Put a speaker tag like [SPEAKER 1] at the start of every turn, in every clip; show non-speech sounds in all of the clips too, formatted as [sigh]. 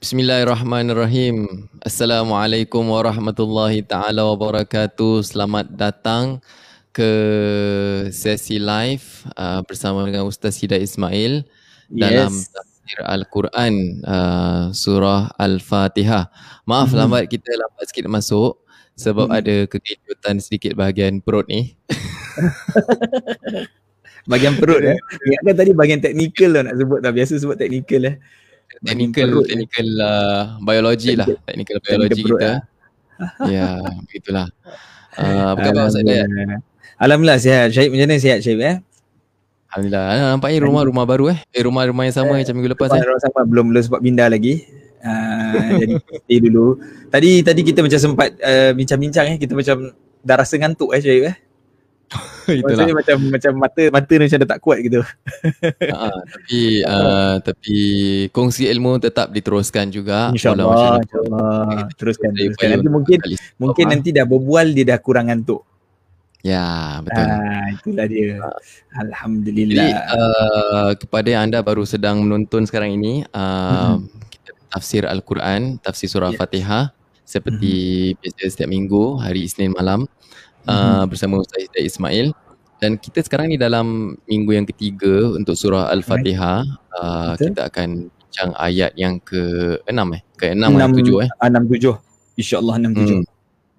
[SPEAKER 1] Bismillahirrahmanirrahim. Assalamualaikum warahmatullahi taala wabarakatuh. Selamat datang ke sesi live uh, bersama dengan Ustaz Hidayat Ismail yes. dalam tafsir Al-Quran uh, surah Al-Fatihah. Maaf hmm. lambat kita lambat sikit masuk sebab hmm. ada kekejutan sedikit bahagian perut ni. [laughs]
[SPEAKER 2] bahagian perut eh. [laughs] Ingatkan tadi bahagian teknikal lah nak sebut tak biasa sebut teknikal eh
[SPEAKER 1] technical technical uh, biologi lah. Technical biologi kita. lah. ya [laughs] begitulah. Uh, apa khabar Ustaz Dayat
[SPEAKER 2] Alhamdulillah. Sihat. Syahid macam mana sihat Syahid eh?
[SPEAKER 1] Alhamdulillah. Ah, nampaknya rumah rumah baru eh? Eh rumah rumah yang sama eh, macam minggu lepas
[SPEAKER 2] rumah, eh? rumah sama. Belum belum sebab pindah lagi. Uh, jadi stay dulu. Tadi tadi kita macam sempat uh, bincang-bincang eh. Kita macam dah rasa ngantuk eh Syahid eh [laughs] Itulah. Maksudnya macam macam mata mata ni macam dah tak kuat gitu.
[SPEAKER 1] Ha, tapi [laughs] uh, tapi kongsi ilmu tetap diteruskan juga.
[SPEAKER 2] Insyaallah. Insya teruskan. teruskan. Nanti mungkin mungkin nanti dah berbual dia dah kurang ngantuk.
[SPEAKER 1] Ya, betul.
[SPEAKER 2] Ah, itulah dia. Alhamdulillah. Jadi,
[SPEAKER 1] uh, kepada anda baru sedang menonton sekarang ini, uh, mm-hmm. kita tafsir Al-Quran, tafsir surah yeah. Fatihah seperti mm-hmm. biasa setiap minggu hari Isnin malam uh, bersama Ustaz Hidayat Ismail. Dan kita sekarang ni dalam minggu yang ketiga untuk surah Al-Fatihah uh, kita akan bincang ayat yang ke-6 eh. Ke-6 atau 7 eh.
[SPEAKER 2] 6 7 insyaallah 6 7 hmm.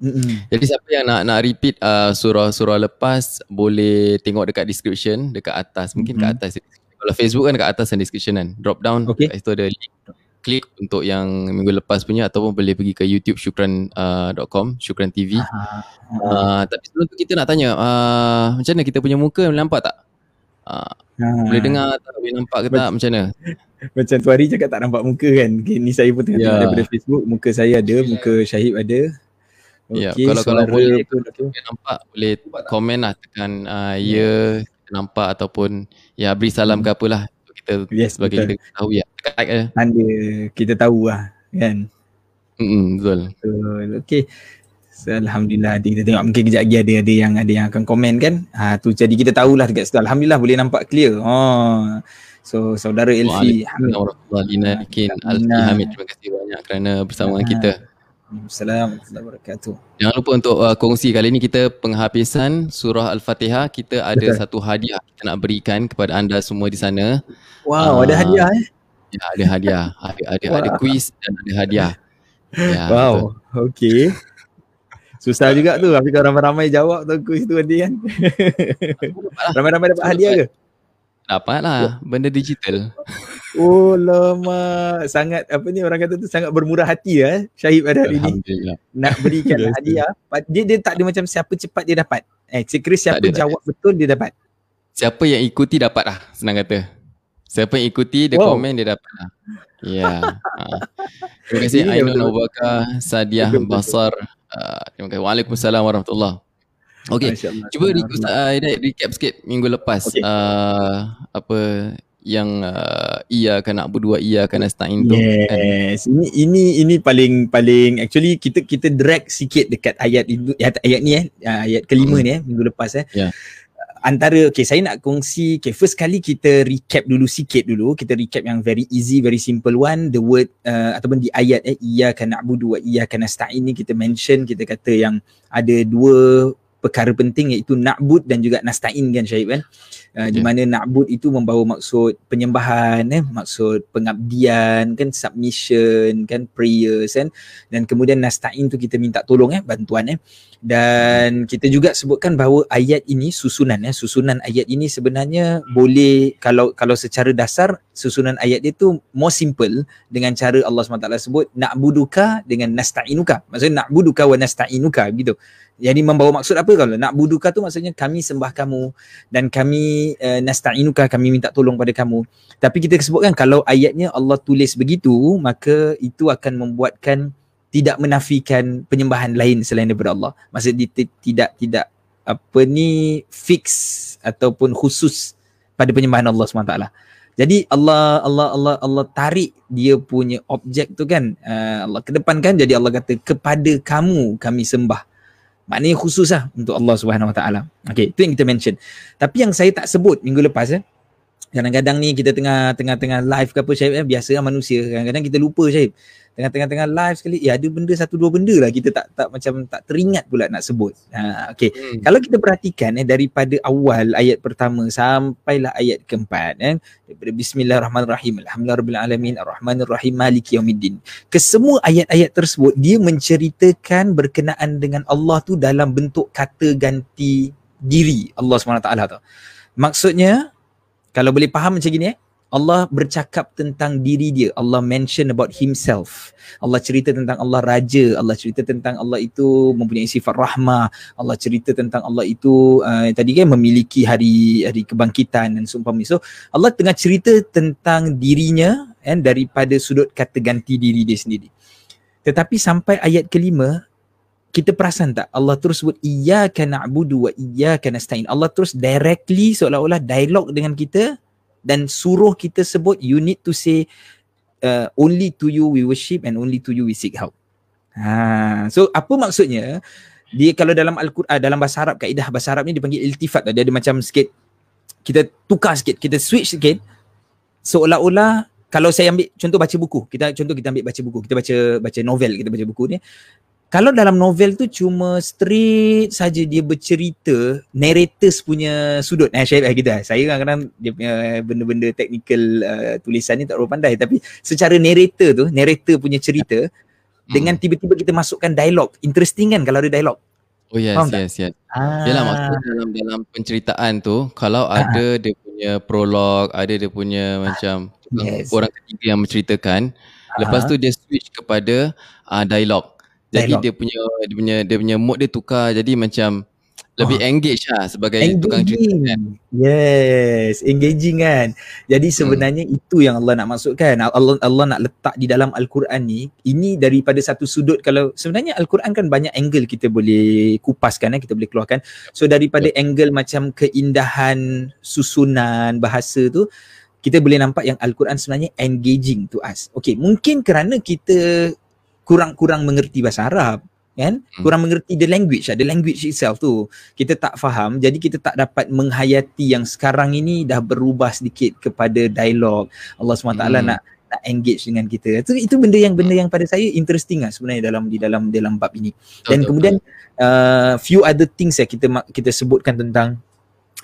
[SPEAKER 1] Mm-hmm. Jadi siapa yang nak nak repeat uh, surah-surah lepas boleh tengok dekat description dekat atas. Mungkin mm-hmm. kat atas kalau Facebook kan dekat atas dan description kan. Drop down. Okay. kat situ ada link klik untuk yang minggu lepas punya ataupun boleh pergi ke youtube syukran.com uh, syukran TV. Uh, tapi sebelum tu kita nak tanya uh, macam mana kita punya muka boleh nampak tak? Uh, boleh dengar tak boleh nampak ke tak macam mana? [laughs]
[SPEAKER 2] Macam tu hari cakap tak nampak muka kan. Okay, ni saya pun tengok yeah. daripada Facebook muka saya ada, muka Syahid ada.
[SPEAKER 1] Ya, okay, yeah, kalau kalau boleh tu. nampak boleh komen lah tekan uh, ya yeah. nampak ataupun ya beri salam hmm. ke apalah kita yes, sebagai betul. kita tahu ya. Dekat
[SPEAKER 2] tanda kita tahu lah kan?
[SPEAKER 1] Hmm betul.
[SPEAKER 2] Betul. Okey. So, alhamdulillah kita tengok mungkin kejap lagi ada ada yang ada yang akan komen kan? Ha tu jadi kita tahulah dekat situ. Alhamdulillah boleh nampak clear. Oh so saudara Elfi
[SPEAKER 1] Hamid Alfi Hamid terima kasih banyak kerana bersama dengan kita
[SPEAKER 2] Assalamualaikum warahmatullahi wabarakatuh.
[SPEAKER 1] Jangan lupa untuk uh, kongsi kali ini kita penghabisan surah Al-Fatihah. Kita ada Betul. satu hadiah kita nak berikan kepada anda semua di sana.
[SPEAKER 2] Wow, uh, ada hadiah eh?
[SPEAKER 1] Ya, ada hadiah. Ada ada wow. ada kuis dan ada hadiah.
[SPEAKER 2] Ya, [laughs] wow, okey. Susah juga tu tapi kalau ramai-ramai jawab tu kuis tu nanti kan. ramai-ramai dapat hadiah ke?
[SPEAKER 1] Dapat lah, benda digital.
[SPEAKER 2] Oh lama sangat apa ni orang kata tu sangat bermurah hati eh? Syahid pada hari ni. Nak berikan [laughs] hadiah. Dia dia tak ada macam siapa cepat dia dapat. Eh sekiranya siapa ada, jawab betul dia dapat.
[SPEAKER 1] Siapa yang ikuti dapat lah senang kata. Siapa yang ikuti dia wow. komen dia dapat lah. Ya. ha. Terima kasih Ainul Abu Bakar, Sadiah Basar. Uh, terima kasih. Waalaikumsalam warahmatullahi Okay, cuba di, uh, recap sikit minggu lepas. Okay. uh, apa yang uh, ia akan nak berdua ia akan nasta'in tu
[SPEAKER 2] yes. Kan? ini ini ini paling paling actually kita kita drag sikit dekat ayat itu ayat, ayat ni eh. Ayat kelima hmm. ni eh minggu lepas eh. Yeah. antara okay saya nak kongsi okay first kali kita recap dulu sikit dulu. Kita recap yang very easy very simple one. The word uh, ataupun di ayat eh. Ia akan nak wa ia akan nasta'in ni kita mention kita kata yang ada dua perkara penting iaitu na'bud dan juga nasta'in kan Syahid kan uh, di ya. mana na'bud itu membawa maksud penyembahan eh maksud pengabdian kan submission kan prayers kan. Dan kemudian nasta'in tu kita minta tolong eh bantuan eh. Dan kita juga sebutkan bahawa ayat ini susunan ya susunan ayat ini sebenarnya boleh kalau kalau secara dasar susunan ayat dia tu more simple dengan cara Allah SWT sebut na'buduka dengan nasta'inuka maksudnya na'buduka wa nasta'inuka gitu. Jadi membawa maksud apa kalau nak buduka tu maksudnya kami sembah kamu dan kami uh, nasta'inuka kami minta tolong pada kamu tapi kita sebutkan kalau ayatnya Allah tulis begitu maka itu akan membuatkan tidak menafikan penyembahan lain selain daripada Allah. Maksud tidak tidak apa ni fix ataupun khusus pada penyembahan Allah SWT. Jadi Allah Allah Allah Allah tarik dia punya objek tu kan uh, Allah kedepankan jadi Allah kata kepada kamu kami sembah. Maknanya khusus lah untuk Allah Subhanahu Wa Taala. Okey, itu yang kita mention. Tapi yang saya tak sebut minggu lepas eh kadang-kadang ni kita tengah tengah tengah live ke apa Syahib eh biasa kan manusia. Kadang-kadang kita lupa Syahib tengah-tengah tengah live sekali ya ada benda satu dua benda lah kita tak tak macam tak teringat pula nak sebut. Ha okey. Hmm. kalau kita perhatikan eh daripada awal ayat pertama sampailah ayat keempat eh daripada bismillahirrahmanirrahim alhamdulillahirabbil alamin arrahmanirrahim maliki yaumiddin. Kesemua ayat-ayat tersebut dia menceritakan berkenaan dengan Allah tu dalam bentuk kata ganti diri. Allah SWT tu. Maksudnya kalau boleh faham macam gini eh Allah bercakap tentang diri dia. Allah mention about himself. Allah cerita tentang Allah raja. Allah cerita tentang Allah itu mempunyai sifat rahmah. Allah cerita tentang Allah itu uh, tadi kan memiliki hari hari kebangkitan dan seumpama So Allah tengah cerita tentang dirinya kan daripada sudut kata ganti diri dia sendiri. Tetapi sampai ayat kelima kita perasan tak Allah terus sebut iyyaka na'budu wa iyyaka nasta'in. Allah terus directly seolah-olah dialog dengan kita dan suruh kita sebut you need to say uh, only to you we worship and only to you we seek help. Ha so apa maksudnya? Dia kalau dalam al-Quran dalam bahasa Arab kaedah bahasa Arab ni dipanggil iltifat dia ada macam sikit kita tukar sikit, kita switch sikit seolah-olah kalau saya ambil contoh baca buku, kita contoh kita ambil baca buku, kita baca baca novel, kita baca buku ni kalau dalam novel tu cuma straight saja dia bercerita narrators punya sudut eh Syahid kita saya kadang-kadang dia punya benda-benda technical uh, tulisan ni tak berapa pandai tapi secara narrator tu narrator punya cerita hmm. dengan tiba-tiba kita masukkan dialog interesting kan kalau ada dialog
[SPEAKER 1] Oh yes, Faham yes, tak? yes. Ah. Yalah maksudnya dalam dalam penceritaan tu kalau ah. ada dia punya prolog, ada dia punya macam yes. orang ketiga yang menceritakan, ah. lepas tu dia switch kepada uh, dialog. Jadi dia punya dia punya dia punya mood dia tukar jadi macam lebih oh. engage lah sebagai engaging. tukang cerita kan.
[SPEAKER 2] Yes, engaging kan. Jadi hmm. sebenarnya hmm. itu yang Allah nak masukkan. Allah Allah nak letak di dalam Al-Quran ni. Ini daripada satu sudut kalau sebenarnya Al-Quran kan banyak angle kita boleh kupaskan eh, kita boleh keluarkan. So daripada yeah. angle macam keindahan susunan bahasa tu kita boleh nampak yang Al-Quran sebenarnya engaging to us. Okay, mungkin kerana kita kurang-kurang mengerti bahasa Arab kan? Hmm. kurang mengerti the language the language itself tu. Kita tak faham jadi kita tak dapat menghayati yang sekarang ini dah berubah sedikit kepada dialog. Allah SWT hmm. nak nak engage dengan kita. Itu itu benda yang benda yang pada saya interesting lah sebenarnya dalam di dalam dalam bab ini. Dan kemudian uh, few other things ya kita kita sebutkan tentang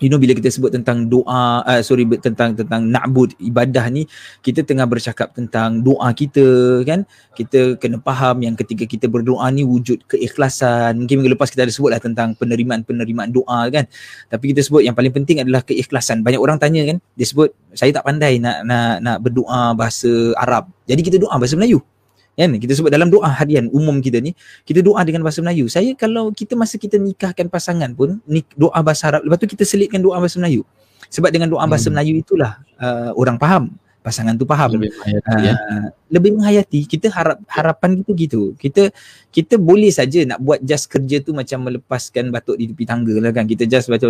[SPEAKER 2] you know bila kita sebut tentang doa uh, sorry tentang tentang na'bud ibadah ni kita tengah bercakap tentang doa kita kan? Kita kena faham yang ketika kita berdoa ni wujud keikhlasan. Mungkin minggu lepas kita ada sebutlah tentang penerimaan-penerimaan doa kan? Tapi kita sebut yang paling penting adalah keikhlasan. Banyak orang tanya kan? Dia sebut saya tak pandai nak nak nak berdoa bahasa Arab. Jadi kita doa bahasa Melayu kan? Kita sebut dalam doa harian umum kita ni kita doa dengan bahasa Melayu. Saya kalau kita masa kita nikahkan pasangan pun ni doa bahasa Arab lepas tu kita selitkan doa bahasa Melayu. Sebab dengan doa bahasa hmm. Melayu itulah uh, orang faham pasangan tu faham. Lebih menghayati, uh, ya? lebih menghayati. Kita harap harapan kita gitu. Kita kita boleh saja nak buat just kerja tu macam melepaskan batuk di tepi tangga lah kan. Kita just baca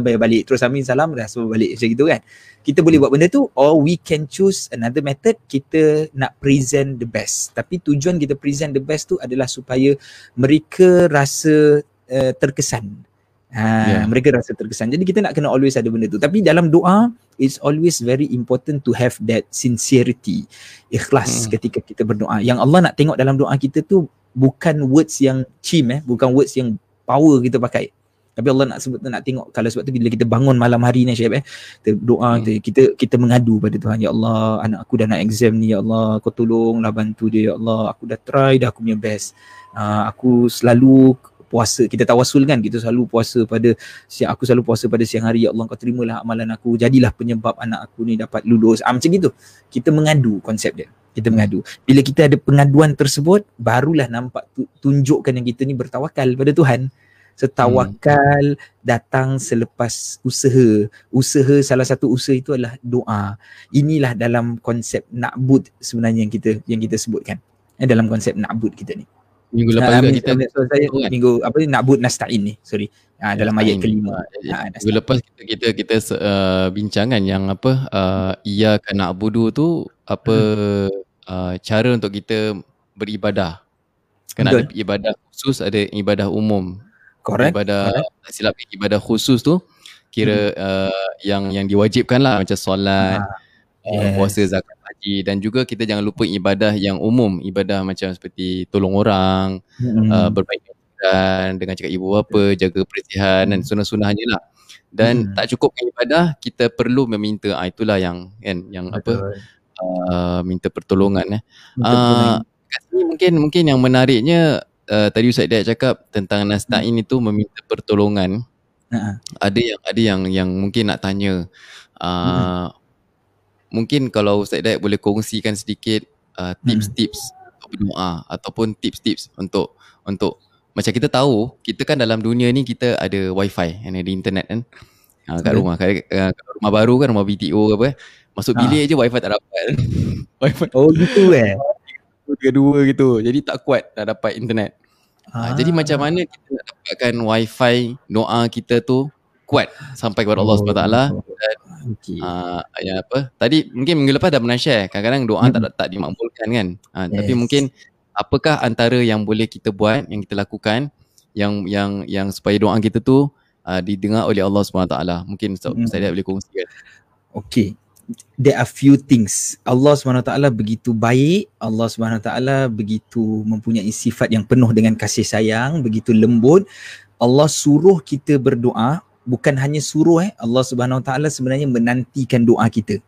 [SPEAKER 2] bayar balik. Terus amin salam dah semua balik. Macam gitu kan. Kita boleh buat benda tu or we can choose another method. Kita nak present the best. Tapi tujuan kita present the best tu adalah supaya mereka rasa uh, terkesan Ha, yeah. mereka rasa terkesan. Jadi kita nak kena always ada benda tu. Tapi dalam doa, it's always very important to have that sincerity, ikhlas hmm. ketika kita berdoa. Yang Allah nak tengok dalam doa kita tu bukan words yang chim eh, bukan words yang power kita pakai. Tapi Allah nak sebut nak tengok kalau sebab tu bila kita bangun malam hari ni Syed eh, kita doa hmm. kita kita mengadu pada Tuhan ya Allah, anak aku dah nak exam ni ya Allah, kau tolonglah bantu dia ya Allah. Aku dah try dah aku punya best. Uh, aku selalu puasa kita tawasul kan kita selalu puasa pada siang aku selalu puasa pada siang hari ya Allah kau terimalah amalan aku jadilah penyebab anak aku ni dapat lulus. Ah, macam gitu. Kita mengadu konsep dia. Kita mengadu. Bila kita ada pengaduan tersebut barulah nampak tunjukkan yang kita ni bertawakal pada Tuhan. Setawakal hmm. datang selepas usaha. Usaha salah satu usaha itu adalah doa. Inilah dalam konsep nakbud sebenarnya yang kita yang kita sebutkan. Eh, dalam konsep nakbud kita ni
[SPEAKER 1] Minggu lepas uh, juga kita
[SPEAKER 2] so saya kan? minggu apa ni nak but nasta'in ni. Sorry. Uh, dalam ayat kelima.
[SPEAKER 1] Uh, minggu lepas kita kita kita uh, bincang kan yang apa uh, ia kena budu tu apa hmm. uh, cara untuk kita beribadah. Kena ada ibadah khusus ada ibadah umum.
[SPEAKER 2] Correct.
[SPEAKER 1] Ibadah Correct. silap ibadah khusus tu kira hmm. uh, yang yang diwajibkan lah macam solat, ha. uh, puasa, zakat, haji dan juga kita jangan lupa ibadah yang umum, ibadah macam seperti tolong orang, hmm. uh, berbaik dan dengan cakap ibu bapa, jaga persihan dan sunah-sunahnya lah. Dan hmm. tak cukup ibadah, kita perlu meminta ah itulah yang kan yang Betul. apa uh, minta pertolongan eh. Uh, mungkin mungkin yang menariknya uh, tadi Ustaz Dayat cakap tentang nasta'in hmm. itu meminta pertolongan. Uh-huh. Ada yang ada yang yang mungkin nak tanya uh, hmm. Mungkin kalau Ustaz Dayat boleh kongsikan sedikit uh, tips-tips hmm. untuk berdoa ataupun tips-tips untuk untuk macam kita tahu kita kan dalam dunia ni kita ada wifi yang ada internet kan ha, kat rumah kat, kat, rumah baru kan rumah BTO ke apa masuk ha. bilik je wifi tak dapat [laughs]
[SPEAKER 2] wifi oh gitu eh
[SPEAKER 1] tiga dua gitu jadi tak kuat tak dapat internet ha. Ha, jadi macam mana kita nak dapatkan wifi doa kita tu kuat sampai kepada Allah oh. SWT dan okay. uh, ya apa tadi mungkin minggu lepas dah pernah share kadang-kadang doa hmm. tak tak dimakbulkan kan uh, yes. tapi mungkin apakah antara yang boleh kita buat yang kita lakukan yang yang yang supaya doa kita tu uh, didengar oleh Allah SWT mungkin Ustaz hmm. saya boleh kongsikan
[SPEAKER 2] Okay there are few things Allah SWT begitu baik Allah SWT begitu mempunyai sifat yang penuh dengan kasih sayang begitu lembut Allah suruh kita berdoa bukan hanya suruh eh. Allah SWT sebenarnya menantikan doa kita.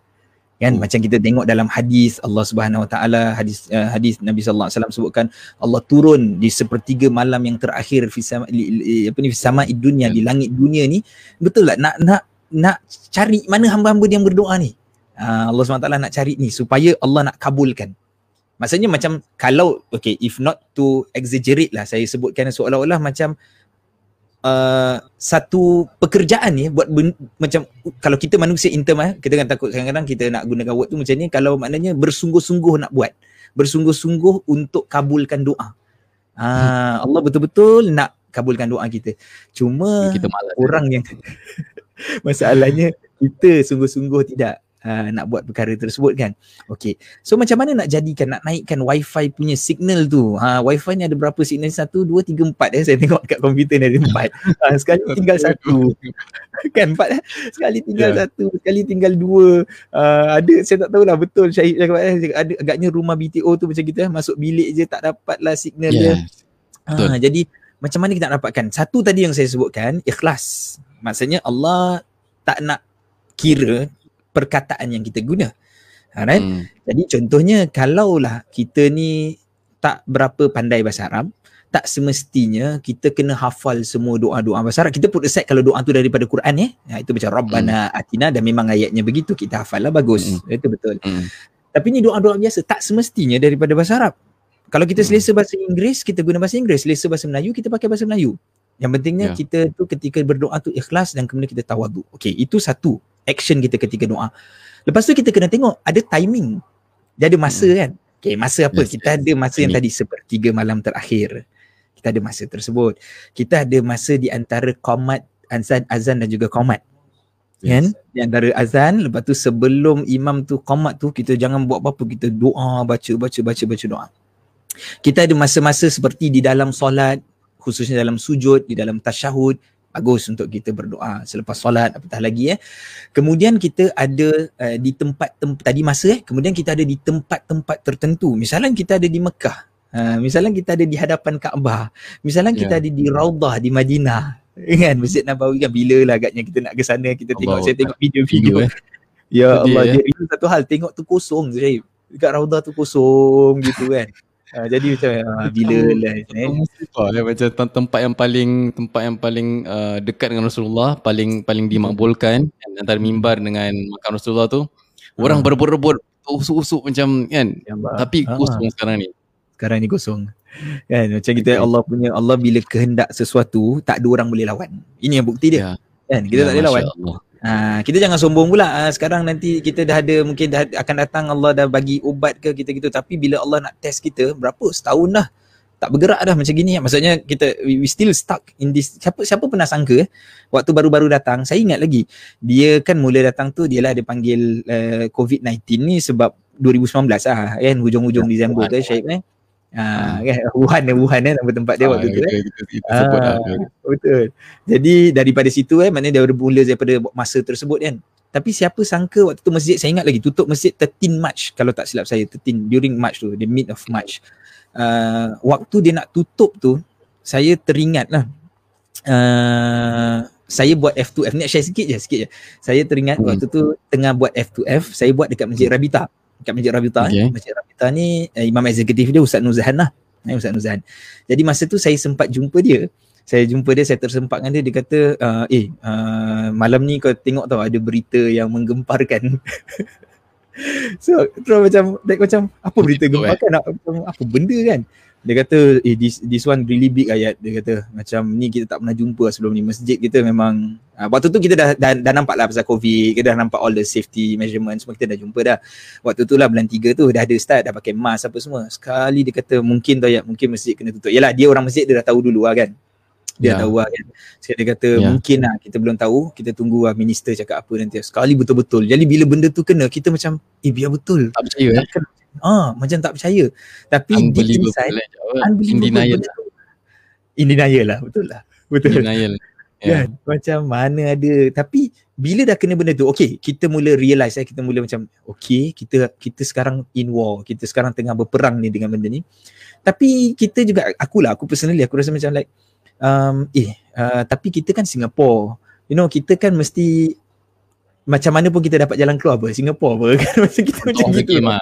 [SPEAKER 2] Kan? Hmm. macam kita tengok dalam hadis Allah Subhanahu Wa Taala hadis uh, hadis Nabi sallallahu alaihi wasallam sebutkan Allah turun di sepertiga malam yang terakhir fi sama apa ni sama dunia di langit dunia ni. Betul tak? Nak nak nak cari mana hamba-hamba yang berdoa ni? Uh, Allah SWT nak cari ni supaya Allah nak kabulkan. Maksudnya macam kalau okay if not to exaggerate lah saya sebutkan seolah-olah macam Uh, satu pekerjaan ni buat ben, macam kalau kita manusia intim eh, kita kan takut kadang-kadang kita nak gunakan word tu macam ni kalau maknanya bersungguh-sungguh nak buat. Bersungguh-sungguh untuk kabulkan doa. Ah, Allah betul-betul nak kabulkan doa kita. Cuma kita orang yang [laughs] masalahnya kita sungguh-sungguh tidak uh, nak buat perkara tersebut kan. Okay. So macam mana nak jadikan, nak naikkan wifi punya signal tu. Ha, wifi ni ada berapa signal? Satu, dua, tiga, empat. Eh. Saya tengok kat komputer ni ada empat. Ha, sekali tinggal satu. [laughs] kan empat eh? Sekali tinggal yeah. satu, sekali tinggal dua. Uh, ada, saya tak tahulah betul Syahid cakap eh. Ada, agaknya rumah BTO tu macam kita masuk bilik je tak dapat lah signal yeah. dia. Ha, jadi macam mana kita nak dapatkan? Satu tadi yang saya sebutkan, ikhlas. Maksudnya Allah tak nak kira perkataan yang kita guna. Ha, right? Hmm. Jadi contohnya kalaulah kita ni tak berapa pandai bahasa Arab, tak semestinya kita kena hafal semua doa-doa bahasa Arab. Kita put aside kalau doa tu daripada Quran ya. Ha, itu macam Rabbana hmm. Atina dan memang ayatnya begitu. Kita hafal lah bagus. Hmm. Itu betul. Hmm. Tapi ni doa-doa biasa. Tak semestinya daripada bahasa Arab. Kalau kita hmm. selesa bahasa Inggeris, kita guna bahasa Inggeris. Selesa bahasa Melayu, kita pakai bahasa Melayu. Yang pentingnya yeah. kita tu ketika berdoa tu ikhlas dan kemudian kita tawadu. Okay, itu satu action kita ketika doa. Lepas tu kita kena tengok ada timing. Dia ada masa hmm. kan. Okay, masa apa? Yes, kita yes. ada masa yang tadi sepertiga malam terakhir. Kita ada masa tersebut. Kita ada masa di antara komat azan azan dan juga komat. Yes. Kan? Di antara azan, lepas tu sebelum imam tu komat tu kita jangan buat apa-apa, kita doa, baca, baca, baca, baca doa. Kita ada masa-masa seperti di dalam solat, khususnya dalam sujud, di dalam tasyahud, bagus untuk kita berdoa selepas solat apatah lagi eh kemudian kita ada uh, di tempat tempat tadi masa eh kemudian kita ada di tempat-tempat tertentu misalnya kita ada di Mekah uh, misalnya kita ada di hadapan Kaabah misalnya yeah. kita ya. ada di Raudah di Madinah [laughs] kan Masjid Nabawi kan bila lah agaknya kita nak ke sana kita tengok Allah saya tengok video-video eh. ya Allah ya. jadi satu hal tengok tu kosong saya dekat Raudah tu kosong gitu kan Uh, jadi macam uh, bila lah eh.
[SPEAKER 1] Ya, macam tempat yang paling tempat yang paling uh, dekat dengan Rasulullah, paling paling dimakbulkan antara mimbar dengan makam Rasulullah tu. Orang uh. berebut-rebut usuk-usuk macam kan. Ya, Tapi kosong uh. sekarang ni.
[SPEAKER 2] Sekarang ni kosong. Kan macam kita okay. Allah punya Allah bila kehendak sesuatu tak ada orang boleh lawan. Ini yang bukti dia. Ya. Kan kita ya, tak boleh lawan. Allah. Ha, kita jangan sombong pula. Ha, sekarang nanti kita dah ada mungkin dah akan datang Allah dah bagi ubat ke kita gitu. Tapi bila Allah nak test kita berapa? Setahun dah. Tak bergerak dah macam gini. Maksudnya kita we, we still stuck in this. Siapa siapa pernah sangka eh, waktu baru-baru datang saya ingat lagi. Dia kan mula datang tu dia lah dia panggil uh, COVID-19 ni sebab 2019 lah kan? Hujung-hujung ya, Disember tu Syed eh Ha, [laughs] kan? Wuhan eh, Wuhan eh nama tempat dia ha, waktu tu eh. Ha, betul. Jadi daripada situ eh maknanya dia bermula daripada masa tersebut kan. Tapi siapa sangka waktu tu masjid saya ingat lagi tutup masjid 13 March kalau tak silap saya 13 during March tu the mid of March. Uh, waktu dia nak tutup tu saya teringat lah uh, saya buat F2F ni share sikit je sikit je. Saya teringat hmm. waktu tu tengah buat F2F saya buat dekat Masjid Rabita. Dekat Masjid Rabita okay. Masjid Rabita ni uh, imam eksekutif dia Ustaz Nuzahan lah. Eh, Ustaz Nuzahan. Jadi masa tu saya sempat jumpa dia saya jumpa dia, saya tersempat dengan dia, dia kata, uh, eh uh, malam ni kau tengok tau ada berita yang menggemparkan. [laughs] so terus macam, like, macam apa berita eh? gemparkan, apa, apa benda kan. Dia kata, eh this, this one really big ayat. Dia kata, macam ni kita tak pernah jumpa sebelum ni. Masjid kita memang, uh, waktu tu kita dah, dah, dah nampak lah pasal COVID, kita dah nampak all the safety measurements, semua kita dah jumpa dah. Waktu tu lah bulan tiga tu dah ada start, dah pakai mask apa semua. Sekali dia kata, mungkin tu ayat, mungkin masjid kena tutup. Yalah dia orang masjid dia dah tahu dulu lah kan dia yeah. tahu lah kan. Sekali dia kata yeah. mungkin lah kita belum tahu, kita tunggu lah minister cakap apa nanti. Sekali betul-betul. Jadi bila benda tu kena, kita macam eh biar betul.
[SPEAKER 1] Tak percaya eh?
[SPEAKER 2] Ah, macam tak percaya. Tapi
[SPEAKER 1] di inside,
[SPEAKER 2] unbelievable. In denial. In denial lah, betul lah. Betul. In denial. Yeah. Kan? Macam mana ada. Tapi bila dah kena benda tu, okay, kita mula realise eh, kita mula macam, okay, kita kita sekarang in war, kita sekarang tengah berperang ni dengan benda ni. Tapi kita juga, akulah, aku personally, aku rasa macam like, um, eh uh, tapi kita kan Singapore. You know kita kan mesti macam mana pun kita dapat jalan keluar apa? Singapore apa? [laughs] Kan macam kita macam gitu. mah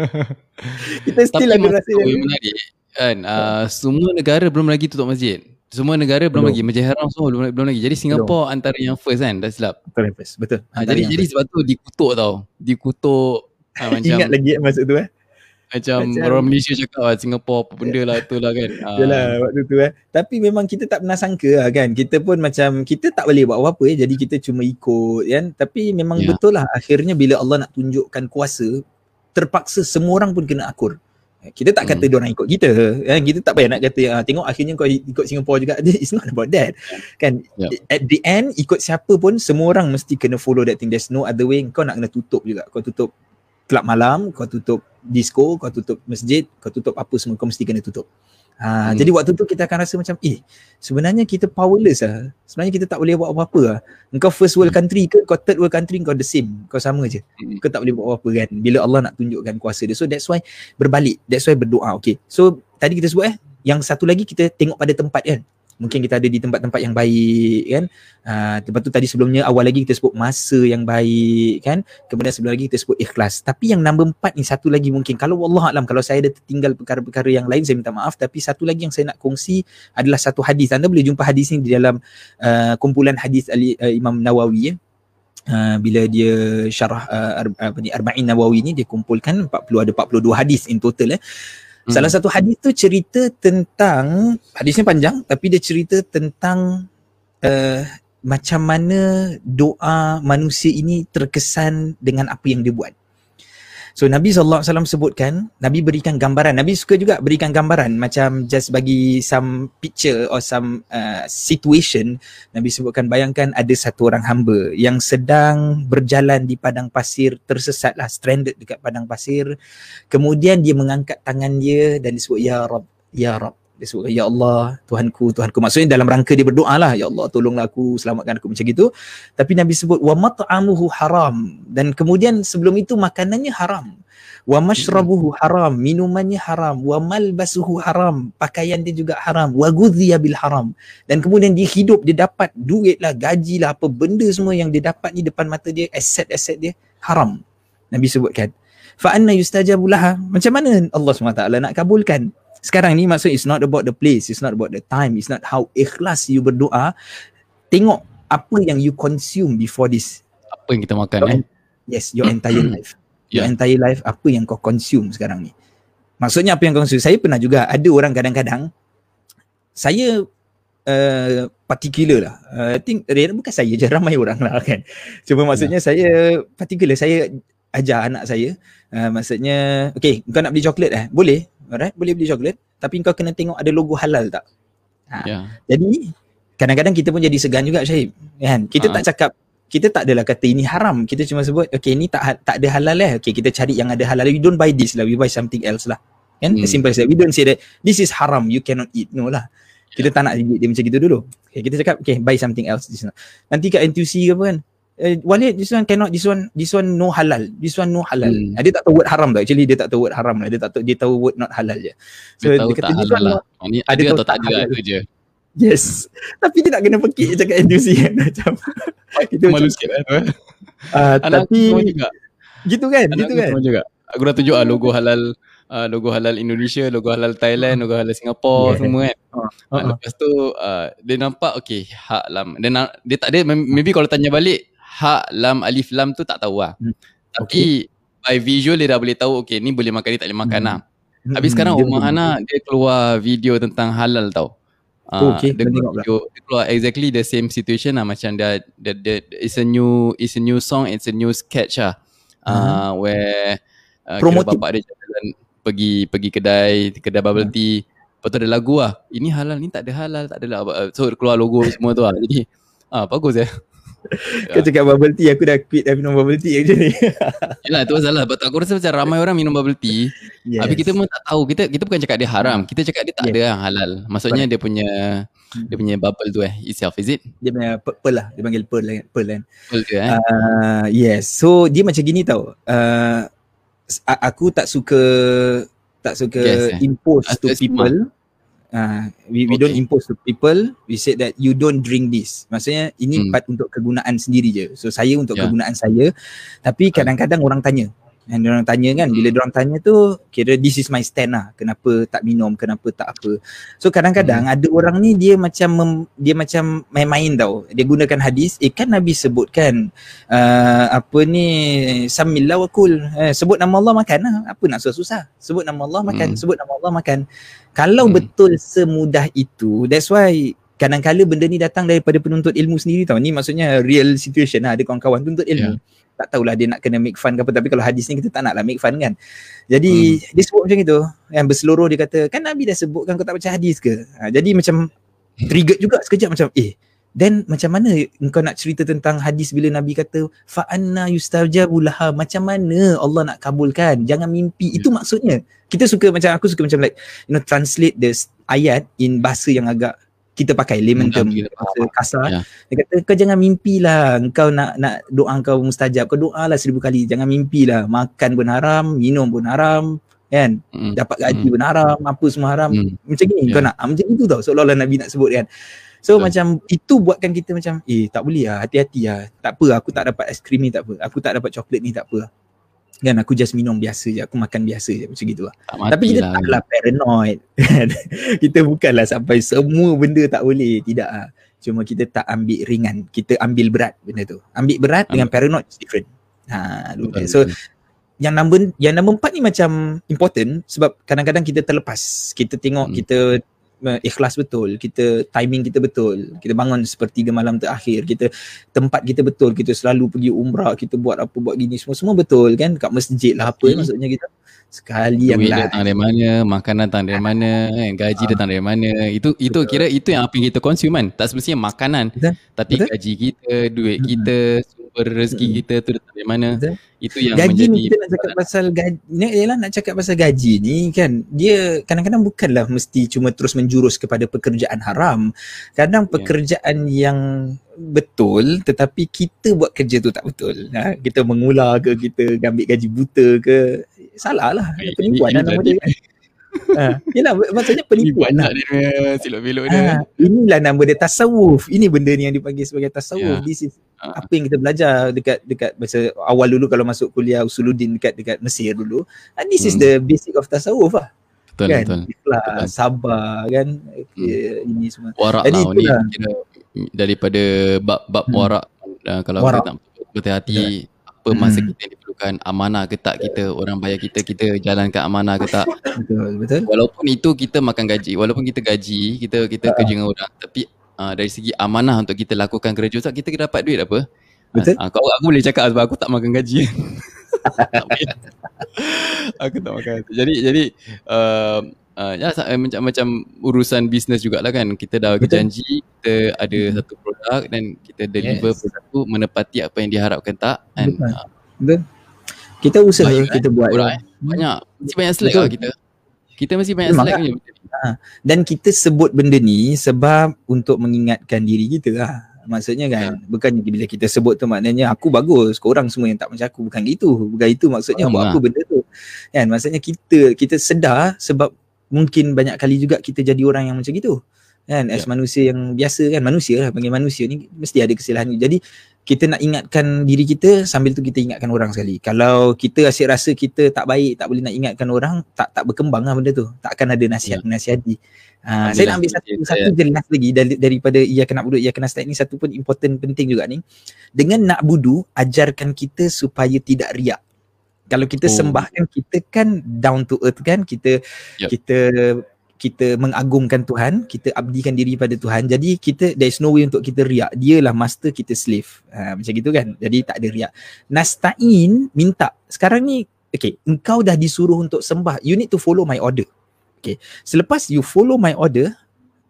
[SPEAKER 2] [laughs] kita still
[SPEAKER 1] ada rasa yang menarik kan uh, semua negara belum lagi tutup masjid. Semua negara belum, belum. lagi Masjid Haram semua belum, belum lagi. Jadi Singapore belum. antara yang first kan dah silap.
[SPEAKER 2] Betul first. Betul.
[SPEAKER 1] Ha, jadi jadi sebab tu dikutuk tau. Dikutuk
[SPEAKER 2] ha, [laughs] macam ingat lagi masa tu eh
[SPEAKER 1] macam, macam orang Malaysia cakap lah Singapore apa benda lah tu lah kan. [laughs]
[SPEAKER 2] Yalah uh. waktu tu eh. Tapi memang kita tak pernah sangka lah kan. Kita pun macam Kita tak boleh buat apa-apa eh. Jadi kita cuma ikut kan. Tapi memang yeah. betul lah Akhirnya bila Allah nak tunjukkan kuasa Terpaksa semua orang pun kena akur. Kita tak kata hmm. orang ikut kita kan kita tak payah nak kata ah, tengok akhirnya kau ikut Singapore juga. [laughs] It's not about that kan. Yep. at the end ikut siapa pun semua orang mesti kena follow that thing. There's no other way. Kau nak kena tutup juga. Kau tutup kelab malam kau tutup disco, kau tutup masjid, kau tutup apa semua, kau mesti kena tutup. Ha, hmm. Jadi waktu tu kita akan rasa macam, eh sebenarnya kita powerless lah. Sebenarnya kita tak boleh buat apa-apa lah. Engkau first world country ke, kau third world country, kau the same. Kau sama je. Hmm. Kau tak boleh buat apa-apa kan. Bila Allah nak tunjukkan kuasa dia. So that's why berbalik. That's why berdoa. Okay. So tadi kita sebut eh, yang satu lagi kita tengok pada tempat kan mungkin kita ada di tempat-tempat yang baik kan? Uh, lepas tu tadi sebelumnya awal lagi kita sebut masa yang baik kan? Kemudian sebelum lagi kita sebut ikhlas. Tapi yang nombor empat ni satu lagi mungkin. Kalau Allah Alam kalau saya ada tertinggal perkara-perkara yang lain saya minta maaf. Tapi satu lagi yang saya nak kongsi adalah satu hadis. Anda boleh jumpa hadis ni di dalam uh, kumpulan hadis Ali, uh, Imam Nawawi ya. Uh, bila dia syarah uh, apa ni Arba'in Nawawi ni dia kumpulkan 40 ada 42 hadis in total eh Hmm. Salah satu hadis tu cerita tentang hadisnya panjang tapi dia cerita tentang uh, macam mana doa manusia ini terkesan dengan apa yang dia buat. So Nabi SAW sebutkan, Nabi berikan gambaran. Nabi suka juga berikan gambaran macam just bagi some picture or some uh, situation. Nabi sebutkan bayangkan ada satu orang hamba yang sedang berjalan di padang pasir tersesat lah, stranded dekat padang pasir. Kemudian dia mengangkat tangan dia dan disebut Ya Rab, Ya Rab dia sebut ya Allah Tuhanku Tuhanku. Maksudnya dalam rangka dia berdoa lah ya Allah tolonglah aku selamatkan aku macam gitu. Tapi Nabi sebut wa mat'amuhu haram. Dan kemudian sebelum itu makanannya haram. Wa mashrabuhu haram minumannya haram. Wa malbasuhu haram pakaian dia juga haram. Wa ghudhiya bil haram. Dan kemudian dia hidup dia dapat duit lah gaji lah apa benda semua yang dia dapat ni depan mata dia aset-aset dia haram. Nabi sebutkan. Fa anna yustajabu laha. Macam mana Allah SWT nak kabulkan sekarang ni maksud it's not about the place, it's not about the time, it's not how ikhlas you berdoa. Tengok apa yang you consume before this.
[SPEAKER 1] Apa yang kita makan your, eh?
[SPEAKER 2] Yes, your entire [clears throat] life. Your yeah. entire life apa yang kau consume sekarang ni. Maksudnya apa yang kau consume? Saya pernah juga ada orang kadang-kadang saya uh, particular lah. Uh, I think bukan saya je [laughs] ramai orang lah kan. Cuma maksudnya yeah. saya particular saya ajar anak saya uh, maksudnya okay kau nak beli coklat eh boleh alright boleh beli coklat tapi kau kena tengok ada logo halal tak ha. yeah. jadi kadang-kadang kita pun jadi segan juga Syahib kan kita uh. tak cakap kita tak adalah kata ini haram kita cuma sebut okay ini tak tak ada halal eh okay kita cari yang ada halal you don't buy this lah we buy something else lah Kan? Hmm. As simple as that. We don't say that this is haram, you cannot eat. No lah. Kita yeah. tak nak dia macam gitu dulu. Okay, kita cakap, okay, buy something else. This Nanti kat NTUC ke apa kan, uh, Walid this one cannot this one this one no halal. This one no halal. Hmm. dia tak tahu word haram tu actually dia tak tahu word haram lah. Dia tak tahu dia tahu word not halal je.
[SPEAKER 1] So dia, tahu dia kata tak halal lah. Ni ada atau tak ada tu je.
[SPEAKER 2] Yes. [laughs] Tapi dia tak kena pekik cakap NTUC kan [laughs] macam
[SPEAKER 1] itu malu sikit lah tu
[SPEAKER 2] uh, tapi juga. gitu kan Anak gitu kan. juga.
[SPEAKER 1] aku dah tunjuk ah logo halal uh, logo halal Indonesia logo halal Thailand logo halal Singapore yeah. semua kan. Uh, uh, lepas tu uh, dia nampak okay hak lam dia, dia tak ada maybe kalau tanya balik ha lam alif lam tu tak tahu lah. Hmm. Tapi okay. by visual dia dah boleh tahu okay ni boleh makan ni tak boleh makan hmm. lah. Hmm. Habis sekarang hmm. Umar Hana dia keluar video tentang halal tau.
[SPEAKER 2] Oh, okay.
[SPEAKER 1] dia, keluar video, dia keluar exactly the same situation lah macam dia, dia, dia, it's a new it's a new song it's a new sketch lah. Uh, uh where uh, bapak dia jalan pergi pergi kedai kedai bubble uh tea Lepas tu ada lagu lah Ini halal ni tak ada halal Tak ada lah So keluar logo semua tu lah Jadi ah, Bagus ya
[SPEAKER 2] kau cakap bubble tea aku dah quit dah minum bubble tea macam ni. [laughs]
[SPEAKER 1] Yalah tu masalah. Betul aku rasa macam ramai orang minum bubble tea. Yes. Tapi kita pun tak tahu. Kita kita bukan cakap dia haram. Kita cakap dia tak yes. ada yang halal. Maksudnya dia punya dia punya bubble tu eh itself is it?
[SPEAKER 2] Dia punya pearl lah. Dia panggil pearl, pearl kan.
[SPEAKER 1] Pearl ke eh?
[SPEAKER 2] Uh, yes. So dia macam gini tau. Uh, aku tak suka tak suka yes, eh. impose to people. Uh, we we okay. don't impose to people. We said that you don't drink this. Maksudnya ini hmm. part untuk kegunaan sendiri je. So saya untuk yeah. kegunaan saya. Tapi kadang-kadang orang tanya, yang orang tanya kan bila hmm. orang tanya tu kira this is my stand lah. Kenapa tak minum kenapa tak apa. So kadang-kadang hmm. ada orang ni dia macam mem, dia macam main-main tau. Dia gunakan hadis eh kan Nabi sebutkan uh, apa ni samillah wa kul eh, sebut nama Allah makan lah. Apa nak susah-susah? Sebut nama Allah makan hmm. sebut nama Allah makan. Kalau hmm. betul semudah itu that's why kadang-kadang benda ni datang daripada penuntut ilmu sendiri tau. Ni maksudnya real situation lah. Ada kawan-kawan penuntut ilmu. Yeah tak tahulah dia nak kena make fun ke apa tapi kalau hadis ni kita tak nak lah make fun kan. Jadi hmm. dia sebut macam itu yang berseluruh dia kata kan Nabi dah sebutkan kau tak baca hadis ke? Ha, jadi macam trigger juga sekejap macam eh then macam mana engkau nak cerita tentang hadis bila Nabi kata fa anna yustajabu laha? Macam mana Allah nak kabulkan? Jangan mimpi. Itu hmm. maksudnya. Kita suka macam aku suka macam like you know translate the ayat in bahasa yang agak kita pakai layman term bahasa kasar. Ya. dia kata kau jangan mimpi lah kau nak nak doa kau mustajab. Kau doa lah seribu kali. Jangan mimpi lah makan pun haram minum pun haram kan? Mm. dapat gaji mm. pun haram apa semua haram. Mm. macam ni yeah. kau nak. Macam itu tau seolah-olah Nabi nak sebut kan? So yeah. macam itu buatkan kita macam eh tak boleh lah. Hati-hati lah. Tak apa aku tak dapat aiskrim ni tak apa. Aku tak dapat coklat ni tak apa kan aku just minum biasa je aku makan biasa je macam gitu lah tapi kita lah. taklah paranoid [laughs] kita bukanlah sampai semua benda tak boleh tidak lah cuma kita tak ambil ringan kita ambil berat benda tu ambil berat ambil. dengan paranoid is different ha betul, so betul. yang number yang number empat ni macam important sebab kadang-kadang kita terlepas kita tengok hmm. kita ikhlas betul kita timing kita betul kita bangun sepertiga malam terakhir kita tempat kita betul kita selalu pergi umrah kita buat apa buat gini semua semua betul kan kat masjid lah apa hmm. maksudnya kita sekali yang
[SPEAKER 1] lain datang dari mana makanan datang dari mana kan gaji datang dari mana itu itu betul. kira itu yang apa yang kita consume kan tak semestinya makanan betul. tapi betul. gaji kita duit hmm. kita sumber rezeki hmm. kita tu datang dari mana betul. itu yang
[SPEAKER 2] gaji
[SPEAKER 1] menjadi
[SPEAKER 2] ni kita nak cakap pasal gaji ni ialah nak cakap pasal gaji ni kan dia kadang-kadang bukanlah mesti cuma terus menjurus kepada pekerjaan haram kadang yeah. pekerjaan yang betul tetapi kita buat kerja tu tak betul ha? kita mengular ke kita ambil gaji buta ke salah lah eh, penipuan lah nama dia kan ha, yelah maksudnya penipuan lah
[SPEAKER 1] dia silap belok dia
[SPEAKER 2] ha, inilah nama dia tasawuf ini benda ni yang dipanggil sebagai tasawuf yeah. this is ha. apa yang kita belajar dekat dekat masa awal dulu kalau masuk kuliah usuluddin dekat dekat Mesir dulu and this hmm. is the basic of tasawuf lah betul kan? betul Ikhlas, betul. sabar kan okay, hmm. ini semua
[SPEAKER 1] warak Jadi, lah ni kira daripada bab-bab hmm. warak uh, kalau warak. kita tak berhati hati apa masa hmm. kita diperlukan amanah ke tak kita orang bayar kita kita jalankan amanah ke tak. [laughs] Betul betul. Walaupun itu kita makan gaji walaupun kita gaji kita kita uh. kerja dengan orang tapi uh, dari segi amanah untuk kita lakukan kerja tu kita dapat duit apa? Betul. Uh, kau aku boleh cakap sebab aku tak makan gaji. [laughs] Aku tak makan jadi jadi uh, uh, ya uh, macam macam urusan bisnes jugalah kan kita dah Betul. berjanji kita ada hmm. satu produk dan kita deliver yes. produk tu menepati apa yang diharapkan tak kan Betul. Uh,
[SPEAKER 2] Betul. kita usaha banyak, kita buat
[SPEAKER 1] orang, eh. banyak mesti banyak slack lah kita Kita mesti banyak slack punya
[SPEAKER 2] ha. Dan kita sebut benda ni sebab untuk mengingatkan diri kita lah. Maksudnya kan, ya. bukannya bila kita sebut tu maknanya aku bagus, korang semua yang tak macam aku. Bukan gitu. Bukan itu maksudnya buat apa benda tu. Kan, maksudnya kita kita sedar sebab mungkin banyak kali juga kita jadi orang yang macam gitu. Kan as ya. manusia yang biasa kan manusia lah panggil manusia ni mesti ada kesalahan ni. Jadi kita nak ingatkan diri kita sambil tu kita ingatkan orang sekali. Kalau kita asyik rasa kita tak baik tak boleh nak ingatkan orang tak tak berkembang lah benda tu. Tak akan ada nasihat ya. nasihati ha, saya nak ambil satu ya, satu jelas lagi dari, daripada ia kena budu ia kena start ni. Satu pun important penting juga ni. Dengan nak budu ajarkan kita supaya tidak riak kalau kita oh. sembahkan kita kan down to earth kan kita yep. kita kita mengagungkan Tuhan, kita abdikan diri pada Tuhan. Jadi kita there is no way untuk kita riak. Dialah master, kita slave. Ha, macam gitu kan. Jadi tak ada riak. Nasta'in minta. Sekarang ni okay, engkau dah disuruh untuk sembah. You need to follow my order. Okay. Selepas you follow my order,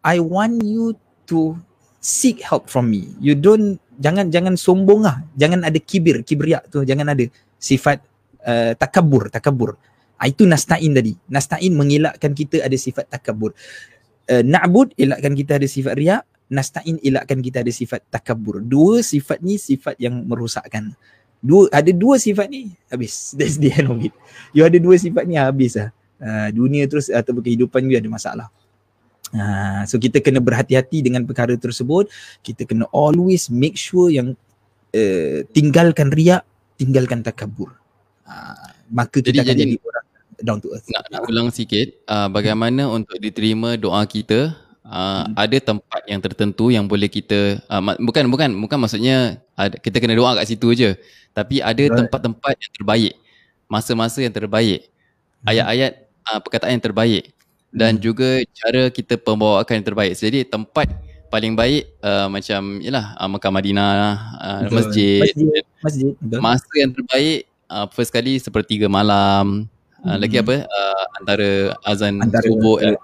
[SPEAKER 2] I want you to seek help from me. You don't jangan jangan sombong lah. Jangan ada kibir, kibriak tu. Jangan ada sifat uh, takabur, takabur. Ah, itu nasta'in tadi. Nasta'in mengelakkan kita ada sifat takabur. Uh, na'bud elakkan kita ada sifat riak. Nasta'in elakkan kita ada sifat takabur. Dua sifat ni sifat yang merosakkan. Dua, ada dua sifat ni, habis. [laughs] That's the end of it. You ada dua sifat ni, habis lah. Uh, dunia terus atau kehidupan you ada masalah. Uh, so kita kena berhati-hati dengan perkara tersebut. Kita kena always make sure yang uh, tinggalkan riak, tinggalkan takabur. Uh, maka kita jadi, akan jadi, jadi orang down to earth.
[SPEAKER 1] Nak, nak ulang sikit, uh, bagaimana hmm. untuk diterima doa kita? Uh, hmm. Ada tempat yang tertentu yang boleh kita uh, bukan bukan bukan maksudnya ada, kita kena doa kat situ je. Tapi ada right. tempat-tempat yang terbaik, masa-masa yang terbaik, hmm. ayat-ayat uh, perkataan yang terbaik dan hmm. juga cara kita pembawakan yang terbaik. Jadi tempat paling baik uh, macam yalah uh, Mekah Madinah, uh, masjid, masjid, masjid. Masa yang terbaik uh, first kali sepertiga malam Uh, lagi hmm. apa? Uh, antara azan antara, subuh uh,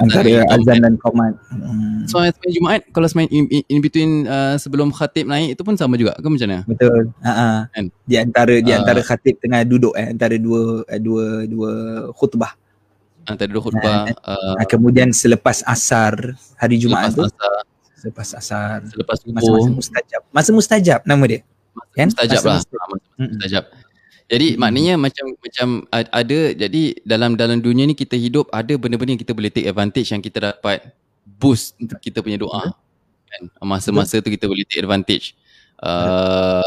[SPEAKER 2] antara, azan dan qomat. Hmm.
[SPEAKER 1] So semain Jumaat kalau semain in, in between uh, sebelum khatib naik itu pun sama juga ke macam mana?
[SPEAKER 2] Betul. Ha uh-huh. kan? Di antara di antara uh, khatib tengah duduk eh antara dua dua dua khutbah.
[SPEAKER 1] Antara dua khutbah.
[SPEAKER 2] Uh, uh, kemudian selepas asar hari Jumaat tu.
[SPEAKER 1] Asar.
[SPEAKER 2] Selepas asar.
[SPEAKER 1] Selepas subuh.
[SPEAKER 2] Masa-masa mustajab. Masa mustajab nama dia.
[SPEAKER 1] Masa kan? Mustajab lah. Masa mustajab. Hmm. Jadi hmm. maknanya macam macam ada jadi dalam dalam dunia ni kita hidup ada benda-benda yang kita boleh take advantage yang kita dapat boost untuk kita punya doa. Kan? Masa-masa tu kita boleh take advantage. Uh,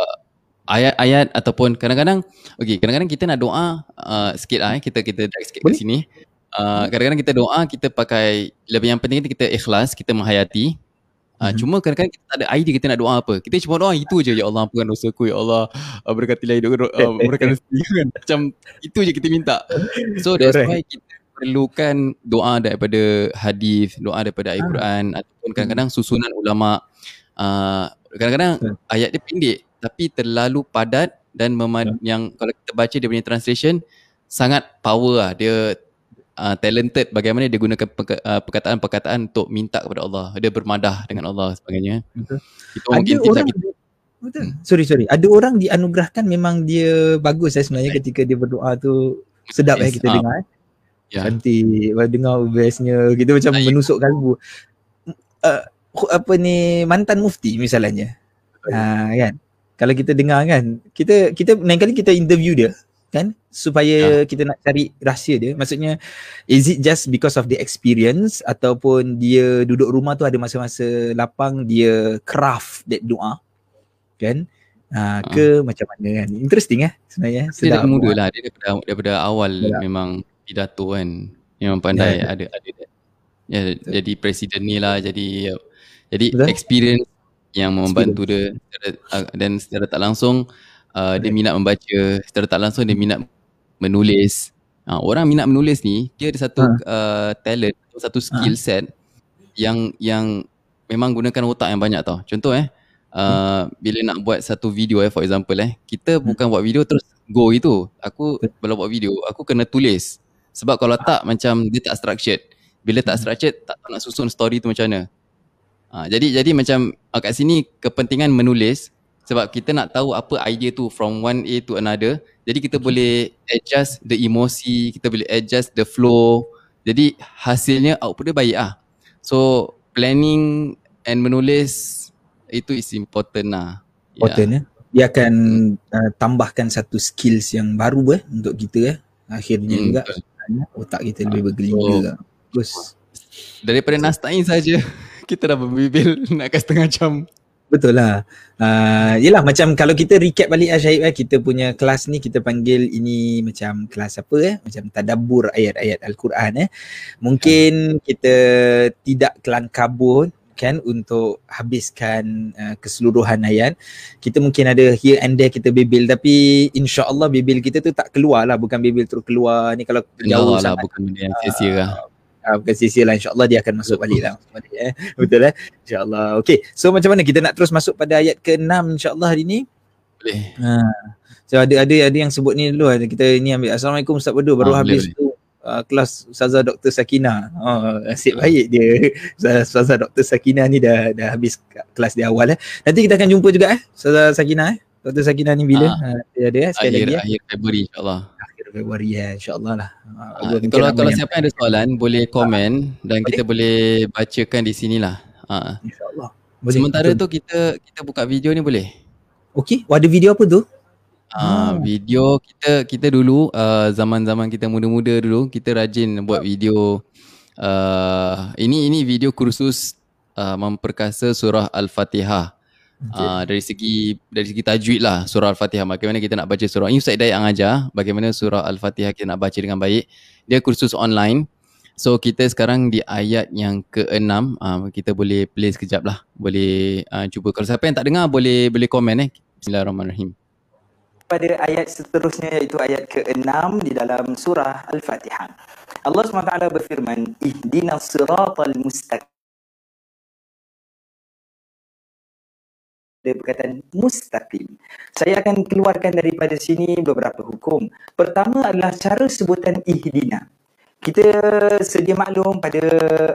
[SPEAKER 1] ayat-ayat ataupun kadang-kadang okey kadang-kadang kita nak doa uh, sikit lah eh. kita kita drag sikit kat sini. Uh, kadang-kadang kita doa kita pakai lebih yang penting kita ikhlas kita menghayati Ha, hmm. Cuma kadang-kadang kita tak ada idea kita nak doa apa. Kita cuma doa itu je. Ya Allah ampunkan dosa ku. Ya Allah uh, berkatilah hidup. Uh, rezeki kan. Macam itu je kita minta. So that's why kita perlukan doa daripada hadis, doa daripada Al-Quran ha. ataupun kadang-kadang susunan ulama. Uh, kadang-kadang ayat dia pendek tapi terlalu padat dan memad- ha. yang kalau kita baca dia punya translation sangat power lah. Dia uh, talented bagaimana dia gunakan uh, perkataan-perkataan untuk minta kepada Allah. Dia bermadah dengan Allah sebagainya. Betul.
[SPEAKER 2] Itu Ada mungkin orang kita, Betul. Hmm. Sorry sorry. Ada orang dianugerahkan memang dia bagus eh sebenarnya ketika dia berdoa tu sedap yes, eh kita uh, dengar eh. Yeah. Cantik, dengar bestnya kita macam Ayuh. menusuk kalbu. Uh, apa ni mantan mufti misalnya. Ha uh, kan. Kalau kita dengar kan, kita kita lain kali kita interview dia, kan? Supaya ya. kita nak cari rahsia dia. Maksudnya is it just because of the experience ataupun dia duduk rumah tu ada masa-masa lapang dia craft that doa? Kan? Ha, ke ha. macam mana kan? Interesting eh sebenarnya.
[SPEAKER 1] Dia dah muda lah. Dia daripada, daripada awal ya. memang pidato kan. Memang pandai. Ya. ada ada ya, jadi presiden ni lah. Jadi jadi Betul? experience yang membantu experience. dia dan secara tak langsung uh, dia minat membaca secara tak langsung dia minat menulis uh, orang minat menulis ni dia ada satu ha. uh, talent satu skill ha. set yang yang memang gunakan otak yang banyak tau contoh eh uh, hmm. bila nak buat satu video eh for example eh kita hmm. bukan buat video terus go itu aku bila buat video aku kena tulis sebab kalau tak macam dia tak structured bila tak hmm. structured tak tahu nak susun story tu macam mana uh, jadi jadi macam uh, kat sini kepentingan menulis sebab kita nak tahu apa idea tu from one A to another jadi kita boleh adjust the emosi kita boleh adjust the flow Jadi hasilnya output dia baik lah. So planning and menulis itu is important lah.
[SPEAKER 3] Important ya. Yeah. Dia akan uh, tambahkan satu skills yang baru eh untuk kita eh. Akhirnya hmm, juga otak kita lebih ah, bergelinda so, lah. Terus
[SPEAKER 1] daripada nastain saja [laughs] kita dah berbibil nak ke setengah jam.
[SPEAKER 3] Betul lah. Uh, yelah macam kalau kita recap balik lah Syahid eh, kita punya kelas ni kita panggil ini macam kelas apa eh? Macam tadabur ayat-ayat Al-Quran eh. Mungkin kita tidak kelang kabut kan untuk habiskan uh, keseluruhan ayat. Kita mungkin ada here and there kita bibil tapi insya-Allah bibil kita tu tak keluar lah bukan bibil terus keluar ni kalau
[SPEAKER 1] jauh lah bukan benda yang sia-sia lah.
[SPEAKER 3] Uh, bukan sia-sia lah insya-Allah dia akan masuk balik lah. [laughs] Eh. Betul eh? Insya-Allah. Okay. So macam mana kita nak terus masuk pada ayat ke-6 insya-Allah hari ni?
[SPEAKER 1] Boleh.
[SPEAKER 3] Ha. So ada ada ada yang sebut ni dulu kita ni ambil Assalamualaikum Ustaz Bedu baru ha, habis boleh, tu uh, kelas Ustazah Dr. Sakina. Oh, asyik baik dia. [laughs] Ustazah Dr. Sakina ni dah dah habis kelas di awal eh. Nanti kita akan jumpa juga eh Ustazah Sakina eh. Dr. Sakina ni bila? Ha. Uh, dia ada eh sekali
[SPEAKER 1] akhir,
[SPEAKER 3] lagi.
[SPEAKER 1] Akhir Februari insya-Allah.
[SPEAKER 3] Februari ya insya-Allah lah.
[SPEAKER 1] Uh, kalau kalau siapa yang ada soalan boleh komen dan boleh? kita boleh bacakan di sinilah. Ha. Insya-Allah. Sementara Betul. tu kita kita buka video ni boleh?
[SPEAKER 3] Okey, oh, ada video apa tu?
[SPEAKER 1] Uh, video kita kita dulu uh, zaman-zaman kita muda-muda dulu kita rajin buat video uh, ini ini video kursus uh, memperkasa surah al-fatihah okay. uh, dari segi dari segi tajwid lah surah al-fatihah. Bagaimana kita nak baca surah? Ini Ustaz Dayat yang ajar bagaimana surah al-fatihah kita nak baca dengan baik. Dia kursus online. So kita sekarang di ayat yang ke-6 uh, kita boleh play sekejap lah. Boleh uh, cuba. Kalau siapa yang tak dengar boleh boleh komen eh. Bismillahirrahmanirrahim.
[SPEAKER 2] Pada ayat seterusnya iaitu ayat ke-6 di dalam surah Al-Fatihah. Allah SWT berfirman, Ihdinas siratal mustaqim. Dia berkata mustaqim. Saya akan keluarkan daripada sini beberapa hukum. Pertama adalah cara sebutan ihdina. Kita sedia maklum pada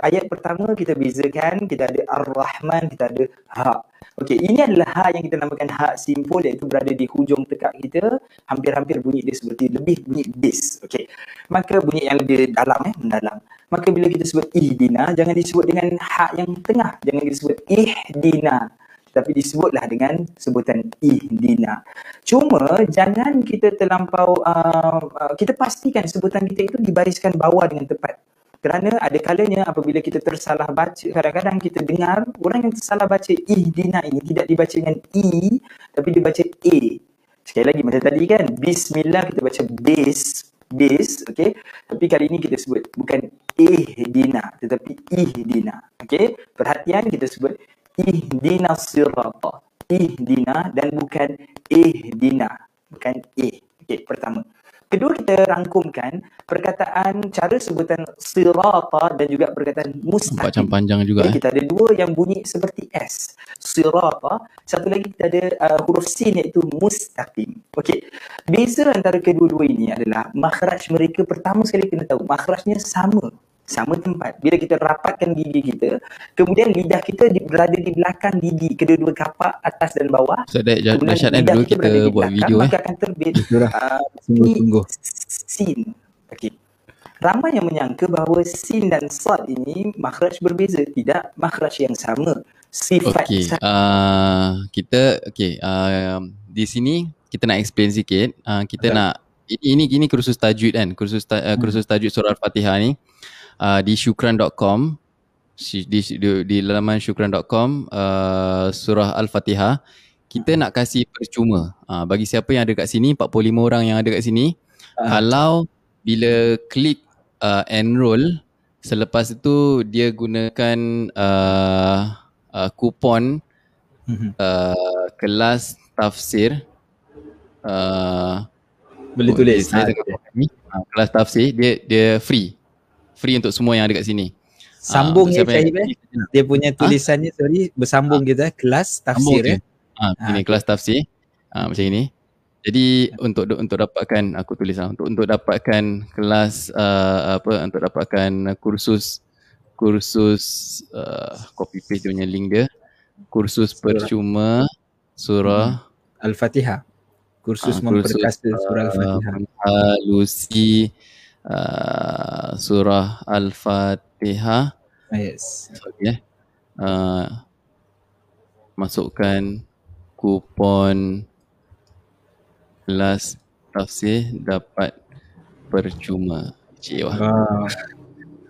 [SPEAKER 2] ayat pertama kita bezakan kita ada Ar-Rahman, kita ada Hak. Okey, ini adalah hak yang kita namakan hak simpul iaitu berada di hujung tekak kita. Hampir-hampir bunyi dia seperti lebih bunyi bis. Okey. Maka bunyi yang lebih dalam eh, mendalam. Maka bila kita sebut ihdina, jangan disebut dengan hak yang tengah. Jangan disebut ihdina. Tapi disebutlah dengan sebutan ihdina. Cuma jangan kita terlampau, uh, uh, kita pastikan sebutan kita itu dibariskan bawah dengan tepat. Kerana ada kalanya apabila kita tersalah baca, kadang-kadang kita dengar orang yang tersalah baca ihdina ini tidak dibaca dengan i tapi dibaca a. Sekali lagi macam tadi kan, bismillah kita baca bis, bis, okey. Tapi kali ini kita sebut bukan ihdina tetapi ihdina. Okey. Perhatian kita sebut ihdina sirata. Ihdina dan bukan ihdina. Bukan eh. Okey, pertama. Kedua kita rangkumkan perkataan cara sebutan sirata dan juga perkataan mustaqim.
[SPEAKER 1] Macam panjang juga.
[SPEAKER 2] Okay, eh. Kita ada dua yang bunyi seperti S. Sirata. Satu lagi kita ada uh, huruf sin iaitu mustaqim. Okey. Beza antara kedua-dua ini adalah makhraj mereka pertama sekali kena tahu makhrajnya sama sama tempat. Bila kita rapatkan gigi kita, kemudian lidah kita di, berada di belakang gigi, kedua-dua kapak atas dan bawah.
[SPEAKER 1] So, dah dahsyat kan dulu kita buat video
[SPEAKER 2] maka eh. akan terbit uh, sungguh, sin. Okey. Ramai yang menyangka bahawa sin dan sad ini makhraj berbeza. Tidak, makhraj yang sama. Sifat
[SPEAKER 1] okay. Uh, kita, okay. Uh, di sini kita nak explain sikit. Uh, kita okay. nak, ini, ini, ini kursus tajwid kan? Kursus, ta, uh, kursus tajwid surah Al-Fatihah ni uh, di syukran.com di, di, di laman syukran.com uh, surah Al-Fatihah kita nak kasih percuma. Uh, bagi siapa yang ada kat sini 45 orang yang ada kat sini uh. kalau bila klik uh, enroll selepas itu dia gunakan uh, uh, kupon uh, kelas tafsir. Uh,
[SPEAKER 3] boleh tulis. Ha,
[SPEAKER 1] uh, kelas tafsir dia dia free free untuk semua yang ada kat sini.
[SPEAKER 3] Sambung uh, ya Syahid eh. Dia punya tulisannya ha? sorry bersambung ha? kita kelas tafsir ya.
[SPEAKER 1] Ha, ini ha, kelas tafsir. Ha, macam ini. Jadi untuk untuk dapatkan aku tulis lah untuk untuk dapatkan kelas uh, apa untuk dapatkan kursus kursus uh, copy paste dia punya link dia kursus percuma surah
[SPEAKER 3] Al-Fatihah. Kursus uh, memperkasa surah Al-Fatihah.
[SPEAKER 1] Uh, Lucy uh, surah Al-Fatihah.
[SPEAKER 2] Yes.
[SPEAKER 1] Okay. Eh. Uh, masukkan kupon kelas tafsir dapat percuma. Cik wah.
[SPEAKER 2] Wow.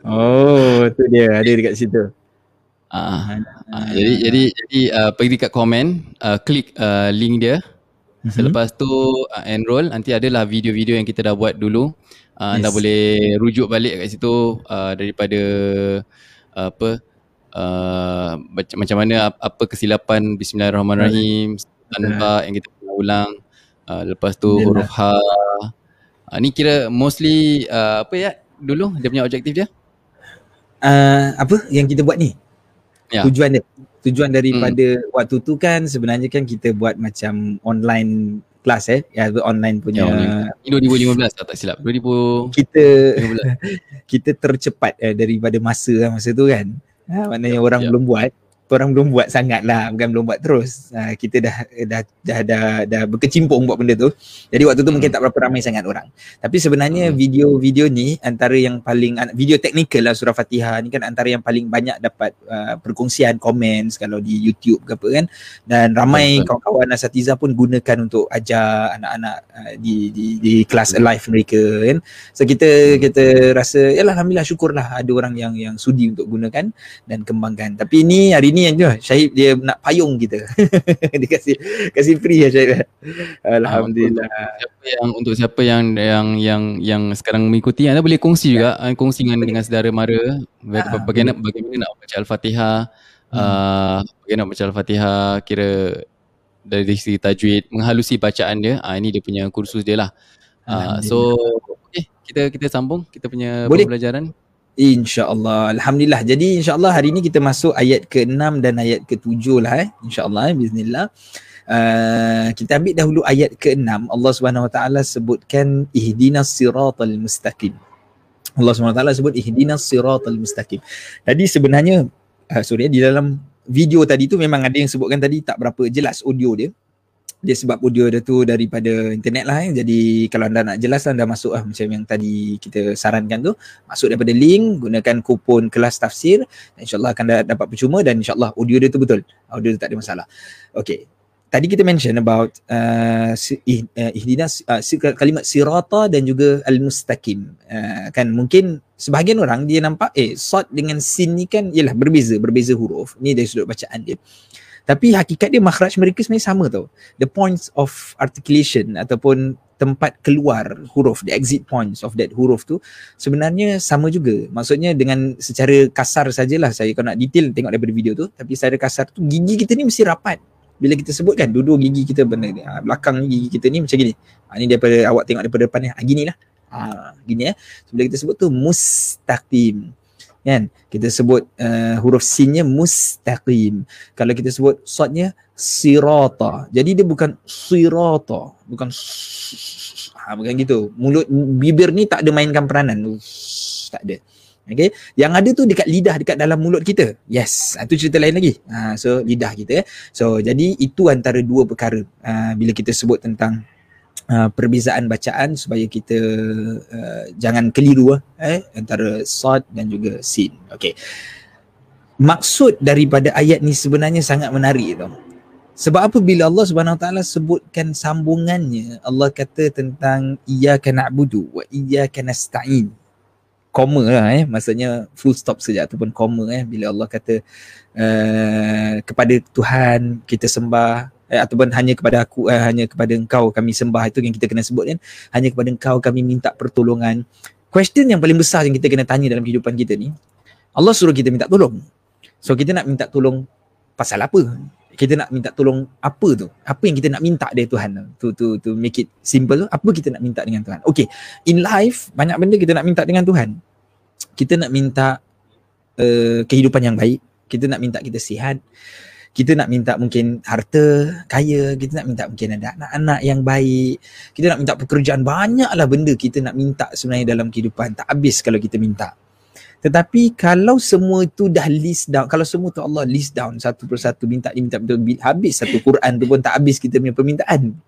[SPEAKER 2] Oh, tu dia ada dekat situ.
[SPEAKER 1] Ah, ah, jadi jadi jadi uh, pergi dekat komen, uh, klik uh, link dia. Mm-hmm. Selepas tu uh, enroll, nanti adalah video-video yang kita dah buat dulu. Uh, yes. Anda boleh rujuk balik kat situ uh, daripada uh, apa uh, macam mana apa kesilapan Bismillahirrahmanirrahim, tanpa yang kita pernah ulang. Uh, lepas tu Yalah. huruf ha. Uh, ni kira mostly uh, apa ya dulu dia punya objektif dia?
[SPEAKER 2] Uh, apa yang kita buat ni? ya. tujuan dia tujuan daripada hmm. waktu tu kan sebenarnya kan kita buat macam online kelas eh. Ya online punya ya,
[SPEAKER 1] ini 2015 tak, tak silap. 2000
[SPEAKER 2] kita [laughs] kita tercepat eh, daripada masa lah masa tu kan. Ha, maknanya ya, orang ya. belum buat orang belum buat sangat lah bukan belum buat terus uh, kita dah, dah dah dah dah berkecimpung buat benda tu jadi waktu tu hmm. mungkin tak berapa ramai sangat orang tapi sebenarnya hmm. video-video ni antara yang paling video teknikal lah surah Fatihah ni kan antara yang paling banyak dapat uh, perkongsian komen kalau di YouTube ke apa kan dan ramai hmm. kawan-kawan asatiza pun gunakan untuk ajar anak-anak uh, di di di kelas live mereka kan so kita hmm. kita rasa yalah alhamdulillah syukurlah ada orang yang yang sudi untuk gunakan dan kembangkan tapi ini hari ni ni aja Syahid dia nak payung kita. [laughs] Dia kasih kasih free ya Syahid. Alhamdulillah.
[SPEAKER 1] Siapa yang untuk siapa yang yang yang yang sekarang mengikuti anda boleh kongsi juga. Ya. kongsi dengan dengan saudara mara. Ah, bagaimana bagaimana nak baca al-Fatihah? Hmm. uh, bagaimana nak baca al-Fatihah? Kira dari segi tajwid menghalusi bacaan dia. Uh, ini dia punya kursus dia lah. Uh, so okay, kita kita sambung. Kita punya Boleh. pembelajaran
[SPEAKER 2] InsyaAllah. Alhamdulillah. Jadi insyaAllah hari ini kita masuk ayat ke-6 dan ayat ke-7 lah eh. InsyaAllah eh. Bismillah. Uh, kita ambil dahulu ayat ke-6. Allah Subhanahu Wa Taala sebutkan ihdinas siratal mustaqim. Allah Subhanahu Wa Taala sebut ihdinas siratal mustaqim. Tadi sebenarnya uh, sorry di dalam video tadi tu memang ada yang sebutkan tadi tak berapa jelas audio dia dia sebab audio dia tu daripada internet lah eh. jadi kalau anda nak jelas anda masuk lah macam yang tadi kita sarankan tu. Masuk daripada link gunakan kupon kelas tafsir. insyaAllah akan dapat percuma dan insyaAllah audio dia tu betul. Audio tu tak ada masalah. Okay tadi kita mention about uh, uh ihdina uh, kalimat sirata dan juga al-mustaqim. Uh, kan mungkin sebahagian orang dia nampak eh sad dengan sin ni kan ialah berbeza berbeza huruf. Ni dari sudut bacaan dia tapi hakikat dia makhraj mereka sebenarnya sama tau. The points of articulation ataupun tempat keluar huruf, the exit points of that huruf tu sebenarnya sama juga. Maksudnya dengan secara kasar sajalah saya kalau nak detail tengok daripada video tu tapi secara kasar tu gigi kita ni mesti rapat. Bila kita sebut kan dua-dua gigi kita benar ha, belakang gigi kita ni macam gini. Ha, ni daripada awak tengok daripada depan ni. Ha, gini lah. Ha, gini eh. So, bila kita sebut tu mustaqim kan kita sebut uh, huruf sinnya mustaqim kalau kita sebut sadnya sirata jadi dia bukan sirata bukan ha, bukan gitu mulut bibir ni tak ada mainkan peranan tak ada Okay. Yang ada tu dekat lidah dekat dalam mulut kita. Yes. Itu cerita lain lagi. Ha, so lidah kita. So jadi itu antara dua perkara. Ha, bila kita sebut tentang uh, perbezaan bacaan supaya kita uh, jangan keliru uh, eh antara sad dan juga sin. Okey. Maksud daripada ayat ni sebenarnya sangat menarik tau. Sebab apa bila Allah Subhanahu Wa Taala sebutkan sambungannya Allah kata tentang iyyaka na'budu wa iyyaka nasta'in. Koma lah eh maksudnya full stop saja ataupun koma eh bila Allah kata uh, kepada Tuhan kita sembah eh, ataupun hanya kepada aku eh, hanya kepada engkau kami sembah. Itu yang kita kena sebut kan. Hanya kepada engkau kami minta pertolongan. Question yang paling besar yang kita kena tanya dalam kehidupan kita ni Allah suruh kita minta tolong. So kita nak minta tolong pasal apa? Kita nak minta tolong apa tu? Apa yang kita nak minta dari Tuhan? Tu to to make it simple apa kita nak minta dengan Tuhan? Okay in life banyak benda kita nak minta dengan Tuhan. Kita nak minta uh, kehidupan yang baik. Kita nak minta kita sihat kita nak minta mungkin harta kaya, kita nak minta mungkin ada anak-anak yang baik, kita nak minta pekerjaan, banyaklah benda kita nak minta sebenarnya dalam kehidupan, tak habis kalau kita minta. Tetapi kalau semua itu dah list down, kalau semua tu Allah list down satu persatu minta ni minta betul habis satu Quran tu pun tak habis kita punya permintaan.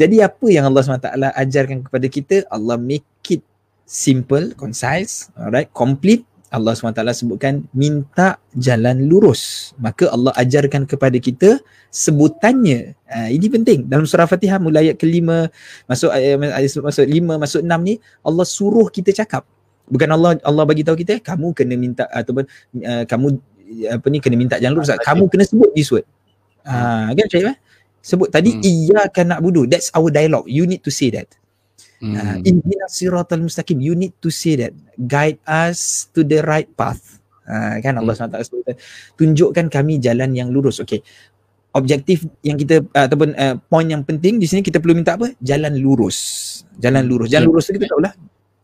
[SPEAKER 2] Jadi apa yang Allah SWT ajarkan kepada kita? Allah make it simple, concise, alright, complete. Allah SWT sebutkan minta jalan lurus. Maka Allah ajarkan kepada kita sebutannya. Uh, ini penting. Dalam surah Fatihah mulai ayat kelima, masuk ayat, masuk lima, masuk enam ni, Allah suruh kita cakap. Bukan Allah Allah bagi tahu kita, kamu kena minta ataupun uh, kamu apa ni kena minta jalan lurus. Kamu kena sebut this word. Uh, kan? Eh? Sebut tadi, hmm. iya kan nak budu. That's our dialogue. You need to say that. Hmm. Uh, siratal mustaqim. You need to say that. Guide us to the right path. Uh, kan Allah. SWT sebutkan. Tunjukkan kami jalan yang lurus. Okay. Objektif yang kita uh, ataupun uh, point yang penting di sini kita perlu minta apa? Jalan lurus. Jalan hmm. lurus. Jalan lurus tu kita tahu lah.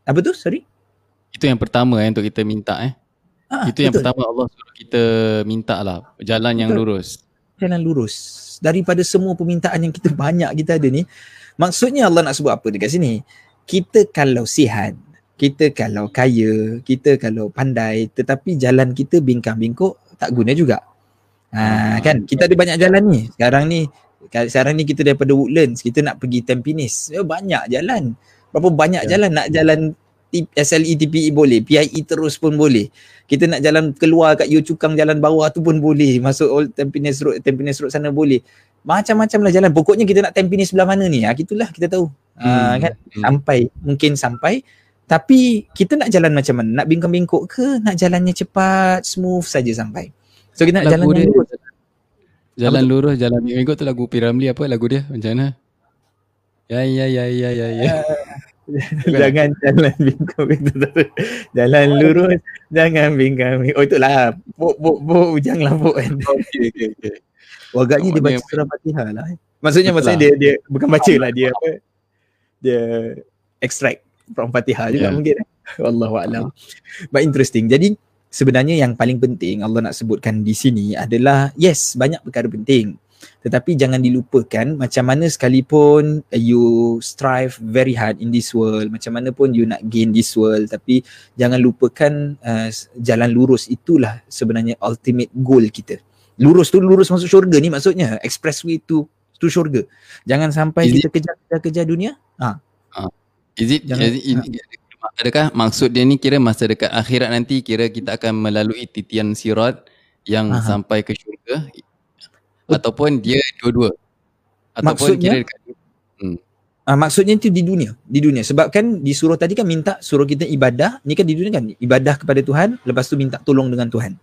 [SPEAKER 2] Apa tu? Sorry?
[SPEAKER 1] Itu yang pertama eh, untuk kita minta eh. Ah, itu betul. yang pertama Allah suruh kita minta lah. Jalan betul. yang lurus.
[SPEAKER 2] Jalan lurus. Daripada semua permintaan yang kita banyak kita ada ni, Maksudnya Allah nak sebut apa dekat sini? Kita kalau sihat, kita kalau kaya, kita kalau pandai tetapi jalan kita bingkang-bingkuk tak guna juga. Ha, kan kita ada banyak jalan ni. Sekarang ni sekarang ni kita daripada Woodlands, kita nak pergi Tampines. Ya, banyak jalan. Berapa banyak ya. jalan nak jalan SLE TPE boleh, PIE terus pun boleh. Kita nak jalan keluar kat Yu Cukang jalan bawah tu pun boleh. Masuk Old Tampines Road, Tampines Road sana boleh. Macam-macam lah jalan. Pokoknya kita nak Tampines sebelah mana ni? Ha, gitulah kita tahu. Ah, hmm. uh, kan? hmm. sampai mungkin sampai. Tapi kita nak jalan macam mana? Nak bingkang-bingkuk ke? Nak jalannya cepat smooth saja sampai. So kita nak lagu jalan dia, lurus.
[SPEAKER 1] jalan apa lurus jalan bingkang tu lagu Piramli apa? Lagu dia? Macam mana? Ya ya ya ya ya ya
[SPEAKER 2] jangan jalan bingkang jalan lurus jangan bingkang oh itulah buk buk buk janganlah buk kan [laughs] okey okey okey Oh agaknya dia baca surah Fatihah lah. Maksudnya Betul maksudnya lah. dia dia bukan baca lah dia apa. Dia extract from Fatihah juga yeah. mungkin. Wallahu a'lam. But interesting. Jadi sebenarnya yang paling penting Allah nak sebutkan di sini adalah yes banyak perkara penting. Tetapi jangan dilupakan macam mana sekalipun you strive very hard in this world, macam mana pun you nak gain this world tapi jangan lupakan uh, jalan lurus itulah sebenarnya ultimate goal kita. Lurus tu lurus masuk syurga ni maksudnya expressway tu tu syurga. Jangan sampai is kita kejar-kejar dunia ha. Uh,
[SPEAKER 1] is it, jangan, is it, ha. adakah? Maksud dia ni kira masa dekat akhirat nanti kira kita akan melalui titian sirat yang Aha. sampai ke syurga ataupun dia dua-dua
[SPEAKER 2] ataupun maksudnya, kira dekat hmm. Uh, maksudnya itu di dunia di dunia sebab kan di suruh tadi kan minta suruh kita ibadah ni kan di dunia kan ibadah kepada Tuhan lepas tu minta tolong dengan Tuhan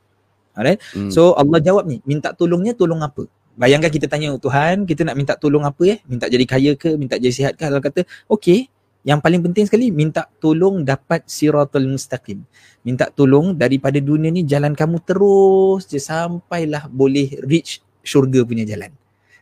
[SPEAKER 2] Alright. Hmm. So Allah jawab ni, minta tolongnya tolong apa? Bayangkan kita tanya Tuhan, kita nak minta tolong apa ya? Minta jadi kaya ke, minta jadi sihat ke? Allah kata, okey, yang paling penting sekali minta tolong dapat siratul mustaqim. Minta tolong daripada dunia ni jalan kamu terus je sampailah boleh reach syurga punya jalan.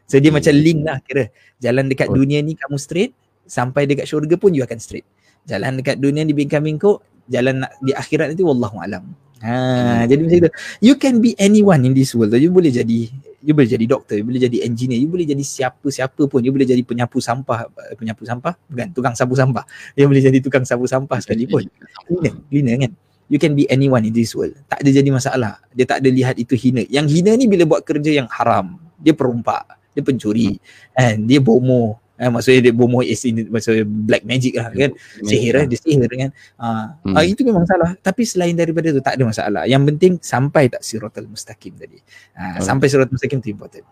[SPEAKER 2] So dia hmm. macam link lah kira. Jalan dekat oh. dunia ni kamu straight, sampai dekat syurga pun you akan straight. Jalan dekat dunia ni bingkang-bingkuk, jalan nak di akhirat nanti wallahu alam. Ha, hmm. jadi macam itu. You can be anyone in this world. You boleh jadi you boleh jadi doktor, you boleh jadi engineer, you boleh jadi siapa-siapa pun. You boleh jadi penyapu sampah, penyapu sampah, bukan tukang sapu sampah. You boleh jadi tukang sapu sampah sekalipun. Hina, hina kan? You can be anyone in this world. Tak ada jadi masalah. Dia tak ada lihat itu hina. Yang hina ni bila buat kerja yang haram. Dia perompak, dia pencuri, and dia bomoh, eh, maksudnya dia bomoh is in maksudnya black magic lah kan sihir eh dia sihir kan uh, hmm. uh, itu memang salah tapi selain daripada tu tak ada masalah yang penting sampai tak siratal mustaqim tadi uh, okay. sampai siratal mustaqim tu important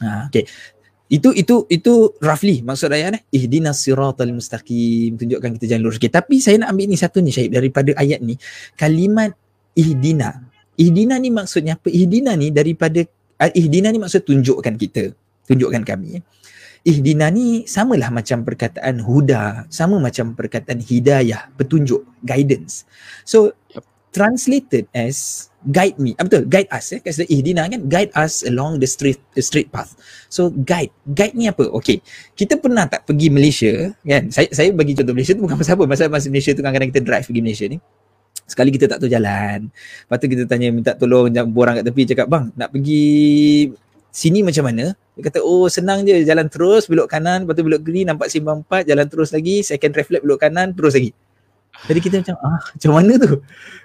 [SPEAKER 2] uh, okay itu itu itu roughly maksud ayat eh ihdinas siratal mustaqim. Tunjukkan kita jalan lurus. Okay, tapi saya nak ambil ni satu ni Syahid daripada ayat ni. Kalimat ihdina. Ihdina ni maksudnya apa? Ihdina ni daripada ihdina ni maksud tunjukkan kita. Tunjukkan kami eh ihdina ni samalah macam perkataan huda, sama macam perkataan hidayah, petunjuk, guidance. So translated as guide me. Ah, betul, guide us eh. Kasi ihdina kan guide us along the straight the straight path. So guide, guide ni apa? Okay, kita pernah tak pergi Malaysia kan? Saya saya bagi contoh Malaysia tu bukan pasal apa, masa masa Malaysia tu kadang-kadang kita drive pergi Malaysia ni. Sekali kita tak tahu jalan. Lepas tu kita tanya minta tolong orang kat tepi cakap, "Bang, nak pergi sini macam mana? Dia kata, oh senang je jalan terus belok kanan, lepas tu belok kiri nampak simpang empat, jalan terus lagi, second reflect belok kanan, terus lagi. Jadi kita macam, ah macam mana tu?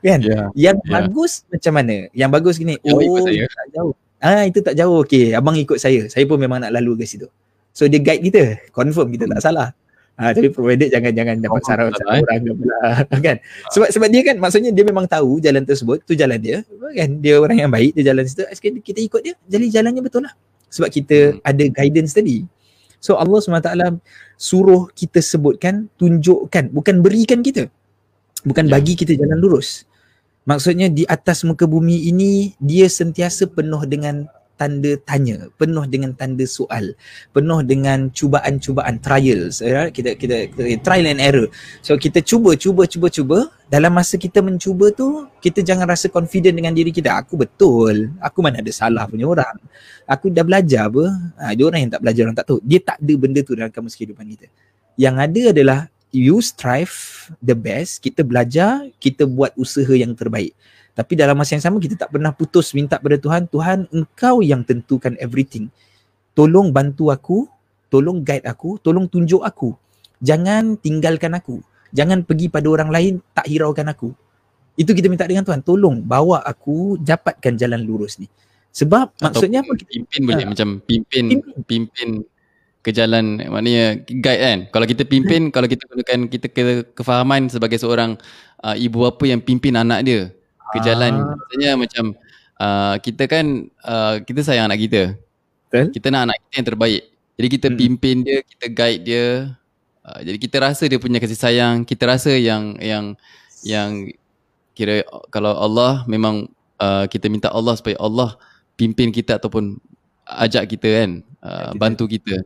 [SPEAKER 2] Kan? Yeah. Yang yeah. bagus macam mana? Yang bagus gini, oh tak jauh. Ah itu tak jauh, okay. Abang ikut saya. Saya pun memang nak lalu ke situ. So dia guide kita, confirm kita tak salah. Ha, tapi provided jangan jangan dapat oh, sarau eh. orang ke pula [laughs] kan. Sebab sebab dia kan maksudnya dia memang tahu jalan tersebut tu jalan dia kan. Dia orang yang baik dia jalan situ kita ikut dia jadi jalannya betul lah. Sebab kita hmm. ada guidance tadi. So Allah SWT suruh kita sebutkan tunjukkan bukan berikan kita. Bukan ya. bagi kita jalan lurus. Maksudnya di atas muka bumi ini dia sentiasa penuh dengan tanda tanya, penuh dengan tanda soal, penuh dengan cubaan-cubaan trials, ya? kita, kita kita trial and error. So kita cuba cuba cuba cuba dalam masa kita mencuba tu kita jangan rasa confident dengan diri kita. Aku betul. Aku mana ada salah punya orang. Aku dah belajar apa? Ha, dia orang yang tak belajar orang tak tahu. Dia tak ada benda tu dalam kamus kehidupan kita. Yang ada adalah you strive the best, kita belajar, kita buat usaha yang terbaik. Tapi dalam masa yang sama kita tak pernah putus minta pada Tuhan, Tuhan engkau yang tentukan everything. Tolong bantu aku, tolong guide aku, tolong tunjuk aku. Jangan tinggalkan aku. Jangan pergi pada orang lain tak hiraukan aku. Itu kita minta dengan Tuhan, tolong bawa aku dapatkan jalan lurus ni. Sebab Atau maksudnya apa?
[SPEAKER 1] Pimpin boleh ha. macam pimpin, pimpin pimpin ke jalan maknanya guide kan. Kalau kita pimpin, [laughs] kalau kita gunakan kita ke kefahaman sebagai seorang uh, ibu bapa yang pimpin anak dia ke jalan ah. maksudnya macam uh, kita kan uh, kita sayang anak kita Betul? kita nak anak kita yang terbaik jadi kita hmm. pimpin dia kita guide dia uh, jadi kita rasa dia punya kasih sayang kita rasa yang yang yang kira kalau Allah memang uh, kita minta Allah supaya Allah pimpin kita ataupun ajak kita kan uh, bantu kita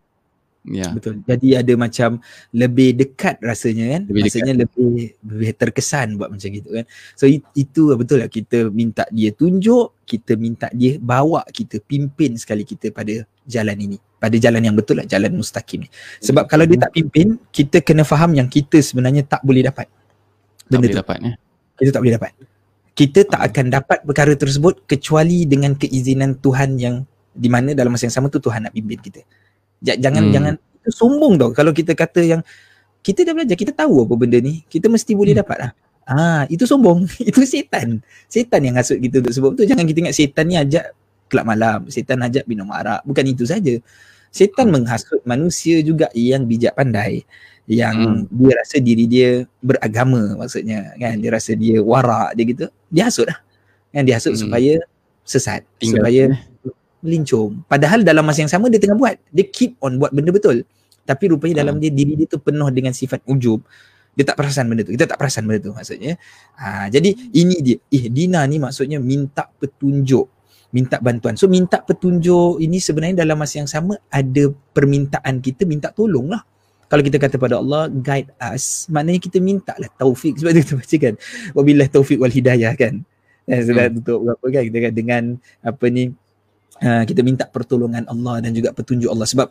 [SPEAKER 2] Ya. Betul. Jadi ada macam lebih dekat rasanya kan. Lebih Maksudnya dekat. lebih lebih terkesan buat macam gitu kan. So itu betul lah kita minta dia tunjuk, kita minta dia bawa kita pimpin sekali kita pada jalan ini. Pada jalan yang betul lah, jalan mustaqim ni. Sebab kalau dia tak pimpin, kita kena faham yang kita sebenarnya tak boleh dapat.
[SPEAKER 1] Benda tak boleh tu. dapat ya.
[SPEAKER 2] Kita tak boleh dapat. Kita tak akan dapat perkara tersebut kecuali dengan keizinan Tuhan yang di mana dalam masa yang sama tu Tuhan nak pimpin kita. Jangan hmm. jangan itu sombong tau kalau kita kata yang kita dah belajar, kita tahu apa benda ni, kita mesti boleh hmm. dapat lah. Ah, itu sombong. [laughs] itu setan. Setan yang hasut kita untuk sebab tu jangan kita ingat setan ni ajak kelab malam, setan ajak minum arak. Bukan itu saja. Setan hmm. menghasut manusia juga yang bijak pandai yang hmm. dia rasa diri dia beragama maksudnya kan dia rasa dia warak dia gitu dia hasut lah kan dia hasut hmm. supaya sesat Tinggal. supaya melincung. Padahal dalam masa yang sama dia tengah buat. Dia keep on buat benda betul. Tapi rupanya dalam hmm. dia diri dia tu penuh dengan sifat ujub. Dia tak perasan benda tu. Kita tak perasan benda tu maksudnya. Ha, jadi ini dia. Eh Dina ni maksudnya minta petunjuk. Minta bantuan. So minta petunjuk ini sebenarnya dalam masa yang sama ada permintaan kita minta tolong lah. Kalau kita kata pada Allah guide us, maknanya kita minta lah taufik sebab itu kita baca kan. Wabillah taufik wal hidayah kan. Eh, sudah hmm. tutup berapa kan kita kan dengan apa ni uh, kita minta pertolongan Allah dan juga petunjuk Allah sebab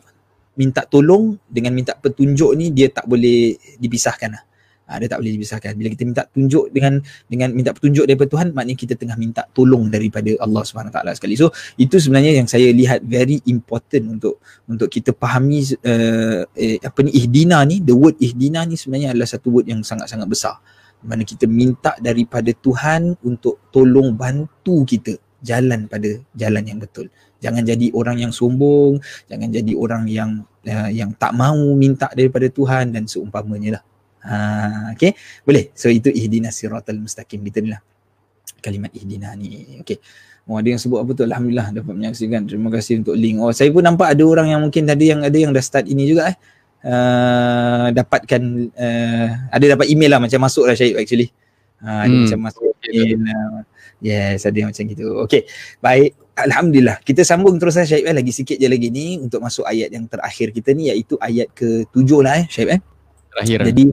[SPEAKER 2] minta tolong dengan minta petunjuk ni dia tak boleh dipisahkan lah. Uh, dia tak boleh dipisahkan. Bila kita minta tunjuk dengan dengan minta petunjuk daripada Tuhan, maknanya kita tengah minta tolong daripada Allah Subhanahu Taala sekali. So itu sebenarnya yang saya lihat very important untuk untuk kita fahami uh, eh, apa ni ihdina ni, the word ihdina ni sebenarnya adalah satu word yang sangat-sangat besar. Mana kita minta daripada Tuhan untuk tolong bantu kita jalan pada jalan yang betul. Jangan jadi orang yang sombong, jangan jadi orang yang uh, yang tak mahu minta daripada Tuhan dan seumpamanya lah. Ha, okay, boleh. So itu ihdina siratal mustaqim kita ni lah. Kalimat ihdina ni. Okay. Oh, ada yang sebut apa tu? Alhamdulillah dapat menyaksikan. Terima kasih untuk link. Oh, saya pun nampak ada orang yang mungkin tadi yang ada yang dah start ini juga eh. Uh, dapatkan uh, ada dapat email lah macam masuk lah Syahid actually. Uh, hmm. macam masuk email. Uh, Yes, ada macam gitu. Okay, baik. Alhamdulillah. Kita sambung terus lah Syaib eh. Lagi sikit je lagi ni untuk masuk ayat yang terakhir kita ni iaitu ayat ke-7 lah eh Syaib eh.
[SPEAKER 1] Terakhir.
[SPEAKER 2] Jadi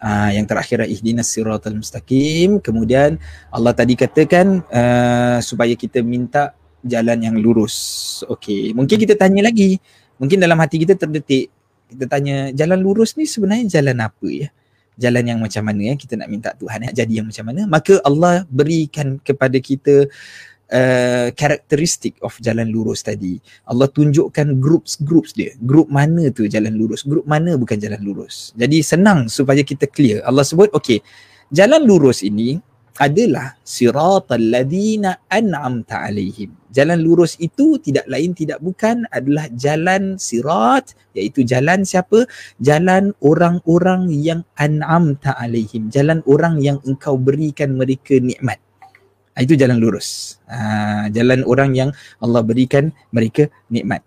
[SPEAKER 2] uh, yang terakhir lah ihdinas siratal mustaqim. Kemudian Allah tadi katakan uh, supaya kita minta jalan yang lurus. Okay, mungkin kita tanya lagi. Mungkin dalam hati kita terdetik. Kita tanya jalan lurus ni sebenarnya jalan apa ya? Jalan yang macam mana ya kita nak minta Tuhan ya jadi yang macam mana. Maka Allah berikan kepada kita uh, karakteristik of jalan lurus tadi. Allah tunjukkan groups groups dia. Group mana tu jalan lurus? Group mana bukan jalan lurus? Jadi senang supaya kita clear. Allah sebut okey jalan lurus ini adalah siratal ladina an'amta alaihim. Jalan lurus itu tidak lain tidak bukan adalah jalan sirat iaitu jalan siapa? Jalan orang-orang yang an'amta alaihim. Jalan orang yang engkau berikan mereka nikmat. Ah, itu jalan lurus. Ha, jalan orang yang Allah berikan mereka nikmat.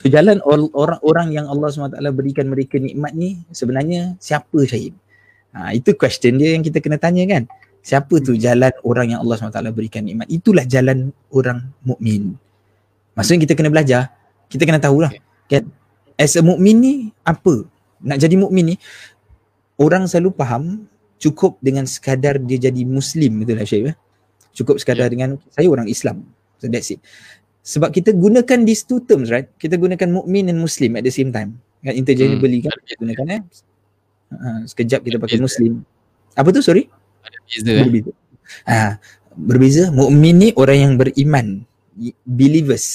[SPEAKER 2] So, jalan orang-orang yang Allah SWT berikan mereka nikmat ni sebenarnya siapa Syahid? Ha, itu question dia yang kita kena tanya kan. Siapa tu jalan orang yang Allah SWT berikan nikmat? Itulah jalan orang mukmin. Maksudnya kita kena belajar, kita kena tahulah. Kan? As a mukmin ni apa? Nak jadi mukmin ni orang selalu faham cukup dengan sekadar dia jadi muslim betul lah Syekh. Eh? Cukup sekadar yeah. dengan saya orang Islam. So that's it. Sebab kita gunakan these two terms right? Kita gunakan mukmin dan muslim at the same time. Kan interchangeably hmm. kan kita gunakan eh. Uh, sekejap kita pakai muslim. Apa tu sorry?
[SPEAKER 1] Ada beza eh.
[SPEAKER 2] Berbeza. Ha, berbeza. Mukmin ni orang yang beriman. Believers.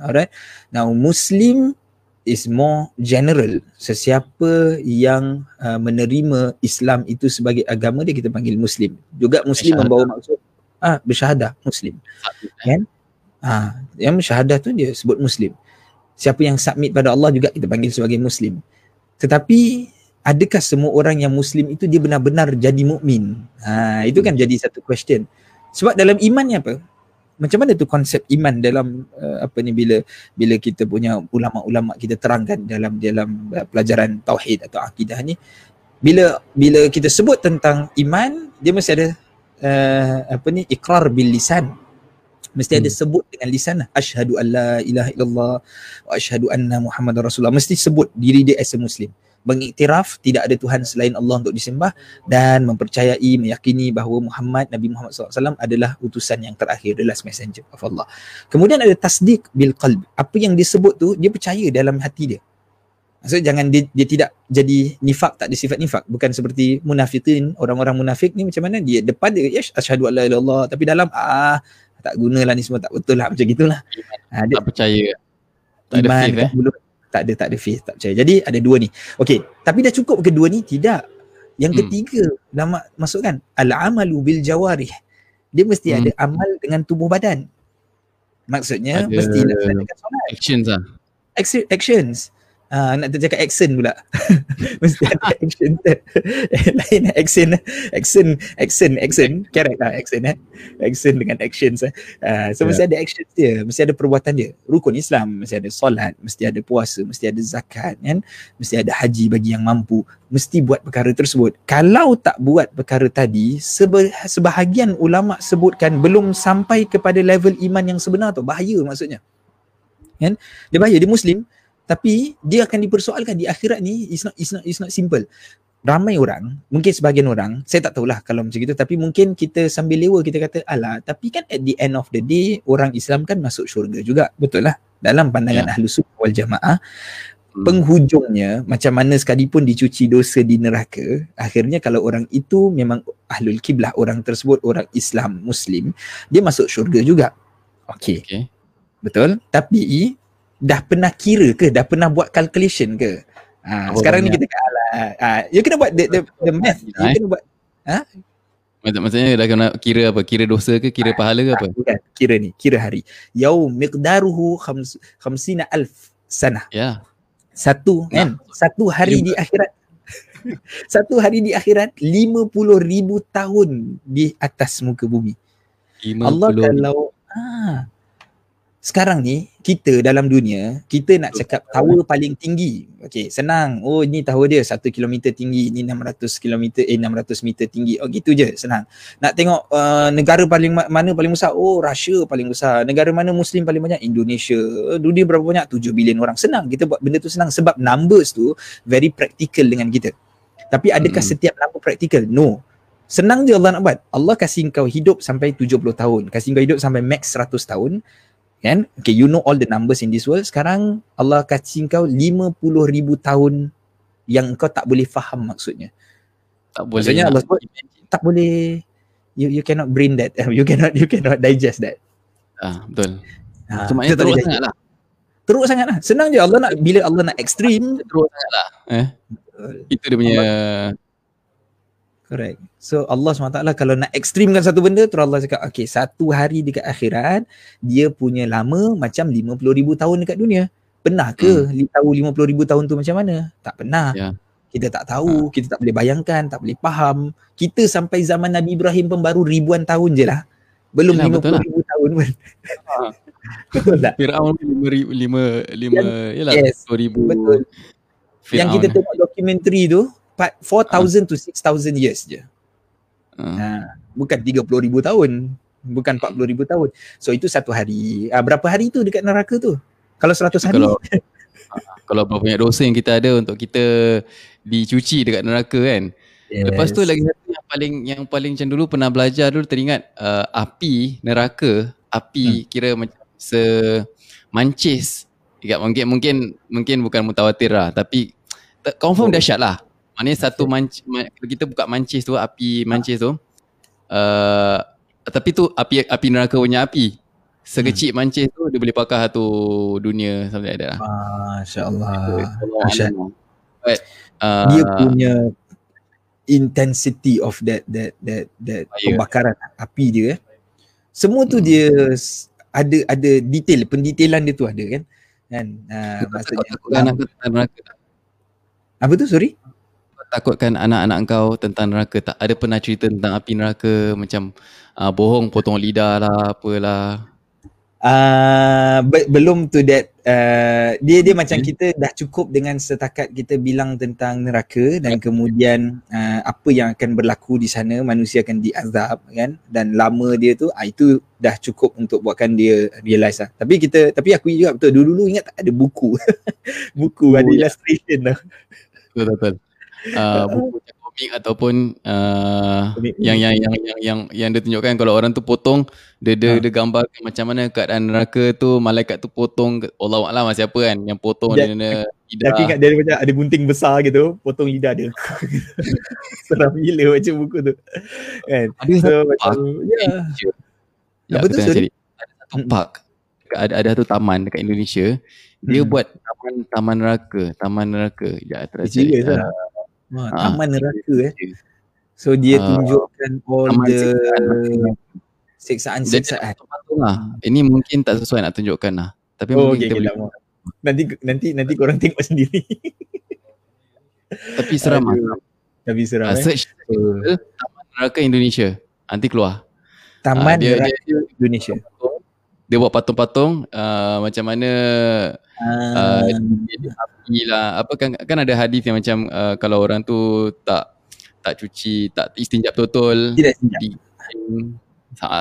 [SPEAKER 2] Alright. Now Muslim is more general. Sesiapa yang uh, menerima Islam itu sebagai agama dia kita panggil Muslim. Juga Muslim membawa maksud ah ha, bersyahadah Muslim. Eh. Kan? Ah, ha, yang syahadah tu dia sebut Muslim. Siapa yang submit pada Allah juga kita panggil sebagai Muslim. Tetapi adakah semua orang yang muslim itu dia benar-benar jadi mukmin? Ha itu kan jadi satu question. Sebab dalam imannya apa? Macam mana tu konsep iman dalam uh, apa ni bila bila kita punya ulama-ulama kita terangkan dalam dalam uh, pelajaran tauhid atau akidah ni bila bila kita sebut tentang iman dia mesti ada uh, apa ni ikrar bil lisan mesti ada hmm. sebut dengan lisan asyhadu alla ilaha illallah wa asyhadu anna muhammadar rasulullah mesti sebut diri dia as a muslim mengiktiraf tidak ada Tuhan selain Allah untuk disembah dan mempercayai, meyakini bahawa Muhammad, Nabi Muhammad SAW adalah utusan yang terakhir, the last messenger of Allah. Kemudian ada tasdik bil qalb. Apa yang disebut tu, dia percaya dalam hati dia. Maksudnya jangan dia, dia tidak jadi nifak, tak ada sifat nifak. Bukan seperti munafikin, orang-orang munafik ni macam mana? Dia depan dia, yes, asyhadu alla ilallah. Tapi dalam, ah, tak gunalah ni semua, tak betul lah macam gitulah.
[SPEAKER 1] Ha, dia, tak percaya.
[SPEAKER 2] Tak iman, ada faith eh. Tak ada tak ada faith tak percaya. Jadi ada dua ni. Okey tapi dah cukup kedua ni? Tidak. Yang hmm. ketiga nama masukkan al amalu bil jawarih. Dia mesti hmm. ada amal dengan tubuh badan. Maksudnya ada mesti laksanakan solat.
[SPEAKER 1] actions ah
[SPEAKER 2] actions Uh, nak tercakap action pula. [laughs] Mesti ada action [laughs] lain action action action action correct lah action eh. Action dengan actions eh. Uh, so yeah. mesti ada action dia mesti ada perbuatan dia. Rukun Islam mesti ada solat mesti ada puasa mesti ada zakat kan? Mesti ada haji bagi yang mampu. Mesti buat perkara tersebut. Kalau tak buat perkara tadi sebahagian ulama sebutkan belum sampai kepada level iman yang sebenar tu. Bahaya maksudnya. Kan? Dia bahaya. Dia muslim tapi dia akan dipersoalkan di akhirat ni it's not it's not it's not simple ramai orang mungkin sebahagian orang saya tak tahulah kalau macam itu tapi mungkin kita sambil lewa kita kata ala tapi kan at the end of the day orang Islam kan masuk syurga juga betul lah dalam pandangan yeah. ahlu sunnah wal jamaah hmm. penghujungnya macam mana sekalipun dicuci dosa di neraka akhirnya kalau orang itu memang ahlul kiblah orang tersebut orang Islam muslim dia masuk syurga juga okey okay. betul tapi dah pernah kira ke dah pernah buat calculation ke ha, oh, sekarang ni kita kalah ha, you kena buat the, the, the math you eh? kena buat ha?
[SPEAKER 1] Maksudnya dah kena kira apa? Kira dosa ke? Kira pahala ke apa?
[SPEAKER 2] Bukan. Kira ni. Kira hari. Yau miqdaruhu khams, khamsina alf sana.
[SPEAKER 1] Ya.
[SPEAKER 2] Satu kan? Satu hari di akhirat. [laughs] Satu hari di akhirat. Lima puluh ribu tahun di atas muka bumi. Allah kalau... Ah, sekarang ni kita dalam dunia kita nak cakap tower paling tinggi. Okey senang. Oh ini tower dia 1 km tinggi ini 600 km eh 600 meter tinggi. Oh gitu je senang. Nak tengok uh, negara paling mana paling besar? Oh Russia paling besar. Negara mana muslim paling banyak? Indonesia. Dunia berapa banyak? 7 bilion orang. Senang. Kita buat benda tu senang sebab numbers tu very practical dengan kita. Tapi adakah hmm. setiap number practical? No. Senang je Allah nak buat. Allah kasih kau hidup sampai 70 tahun. Kasih kau hidup sampai max 100 tahun kan okay you know all the numbers in this world. Sekarang Allah kasih kau 50 ribu tahun yang kau tak boleh faham maksudnya. Tak boleh maksudnya Allah sebut tak boleh. You you cannot brain that. [laughs] You cannot you cannot digest that.
[SPEAKER 1] Ah betul. Ha, cuma itu teruk sangat lah.
[SPEAKER 2] Teruk sangat lah. Senang je Allah nak bila Allah nak ekstrim
[SPEAKER 1] teruk sangat lah. Eh? Itu dia punya Allah,
[SPEAKER 2] Correct. So Allah SWT kalau nak ekstrimkan satu benda, terus Allah cakap, okay, satu hari dekat akhirat, dia punya lama macam 50 ribu tahun dekat dunia. Pernah ke hmm. tahu 50 ribu tahun tu macam mana? Tak pernah. Yeah. Kita tak tahu, ha. kita tak boleh bayangkan, tak boleh faham. Kita sampai zaman Nabi Ibrahim pun baru ribuan tahun je lah. Belum Yalah, 50 lah. ribu tahun pun. Ha. [laughs] betul tak?
[SPEAKER 1] Fir'aun 5 lima, lima, yalah, yes, ribu.
[SPEAKER 2] Betul. Fir'aun. Yang kita tengok dokumentari tu, 4,000 to 6,000 years je. Uh. Ha, bukan 30 ribu tahun. Bukan 40 ribu tahun. So itu satu hari. Ha, berapa hari tu dekat neraka tu? Kalau 100 hari?
[SPEAKER 1] Kalau, [laughs] kalau berapa banyak dosa yang kita ada untuk kita dicuci dekat neraka kan. Yes. Lepas tu lagi satu yang paling yang paling macam dulu pernah belajar dulu teringat uh, api neraka, api hmm. kira macam se mancis. Mungkin mungkin mungkin bukan mutawatir lah tapi confirm oh. dahsyat lah. Maknanya satu mancis, kalau kita buka mancis tu, api mancis tu, uh, tapi tu api api neraka punya api. Sekecil hmm. mancis tu dia boleh pakai satu dunia sampai ada lah.
[SPEAKER 2] Masya-Allah. Masya But, uh, dia punya intensity of that that that that fire. pembakaran api dia eh. Semua tu hmm. dia ada ada detail pendetailan dia tu ada kan. Kan uh, maksudnya Apa tu sorry?
[SPEAKER 1] Takutkan anak-anak kau tentang neraka. Tak ada pernah cerita tentang api neraka macam uh, bohong potong lidah lah apalah.
[SPEAKER 2] Uh, be- belum to that uh, dia dia macam hmm. kita dah cukup dengan setakat kita bilang tentang neraka dan kemudian uh, apa yang akan berlaku di sana manusia akan diazab kan? Dan lama dia tu uh, itu dah cukup untuk buatkan dia realize lah. Tapi kita tapi aku juga betul dulu-dulu ingat tak ada buku. [laughs] Buku oh, ada ya. illustration lah
[SPEAKER 1] betul betul uh, [laughs] buku komik ataupun uh, yang, yang yang yang yang yang dia tunjukkan kalau orang tu potong dia dia, ha. dia gambar macam mana keadaan neraka tu malaikat tu potong Allah Alam siapa kan yang potong dia, dia
[SPEAKER 2] lidah. Aku ingat dia macam ada bunting besar gitu potong lidah dia. [laughs] Seram gila macam buku tu. Kan. Ada so, macam ya.
[SPEAKER 1] Ya, betul sorry. Ada satu park ada ada satu taman dekat Indonesia dia hmm. buat taman taman neraka taman neraka ya terasa
[SPEAKER 2] uh, ha, taman neraka eh. So dia uh, tunjukkan all the siksaan-siksaan.
[SPEAKER 1] Lah. Ini mungkin tak sesuai nak tunjukkan lah. Tapi oh, mungkin okay, kita boleh.
[SPEAKER 2] Nanti nanti nanti korang tengok sendiri.
[SPEAKER 1] Tapi seram lah.
[SPEAKER 2] Tapi seram uh,
[SPEAKER 1] eh. Search uh. Taman Neraka Indonesia. Nanti keluar.
[SPEAKER 2] Taman uh, dia, Neraka dia, Indonesia.
[SPEAKER 1] Dia buat patung-patung uh, macam mana uh, uh, api lah. Apa kan kan ada hadis yang macam uh, kalau orang tu tak tak cuci tak istinjak betul tidak istinjak.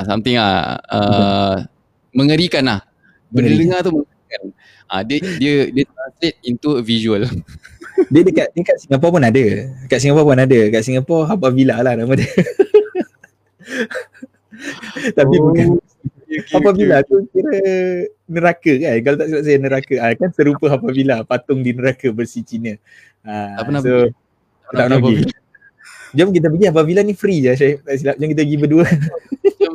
[SPEAKER 1] something ah uh, mengerikan lah. Benda dengar tu mengerikan. Ah uh, dia dia dia translate into a visual. [laughs]
[SPEAKER 2] Dia dekat dekat Singapura pun ada. Dekat Singapura pun ada. Dekat Singapura Habba Villa lah nama dia. [laughs] Tapi oh. bukan okay, [laughs] apabila okay. tu kira neraka kan? Kalau tak silap saya neraka. Ah, kan serupa apabila patung di neraka bersih Cina.
[SPEAKER 1] Ah, apa so,
[SPEAKER 2] tak nak pergi. jom kita pergi. Apabila ni free je saya tak silap jom kita pergi berdua.
[SPEAKER 1] Macam,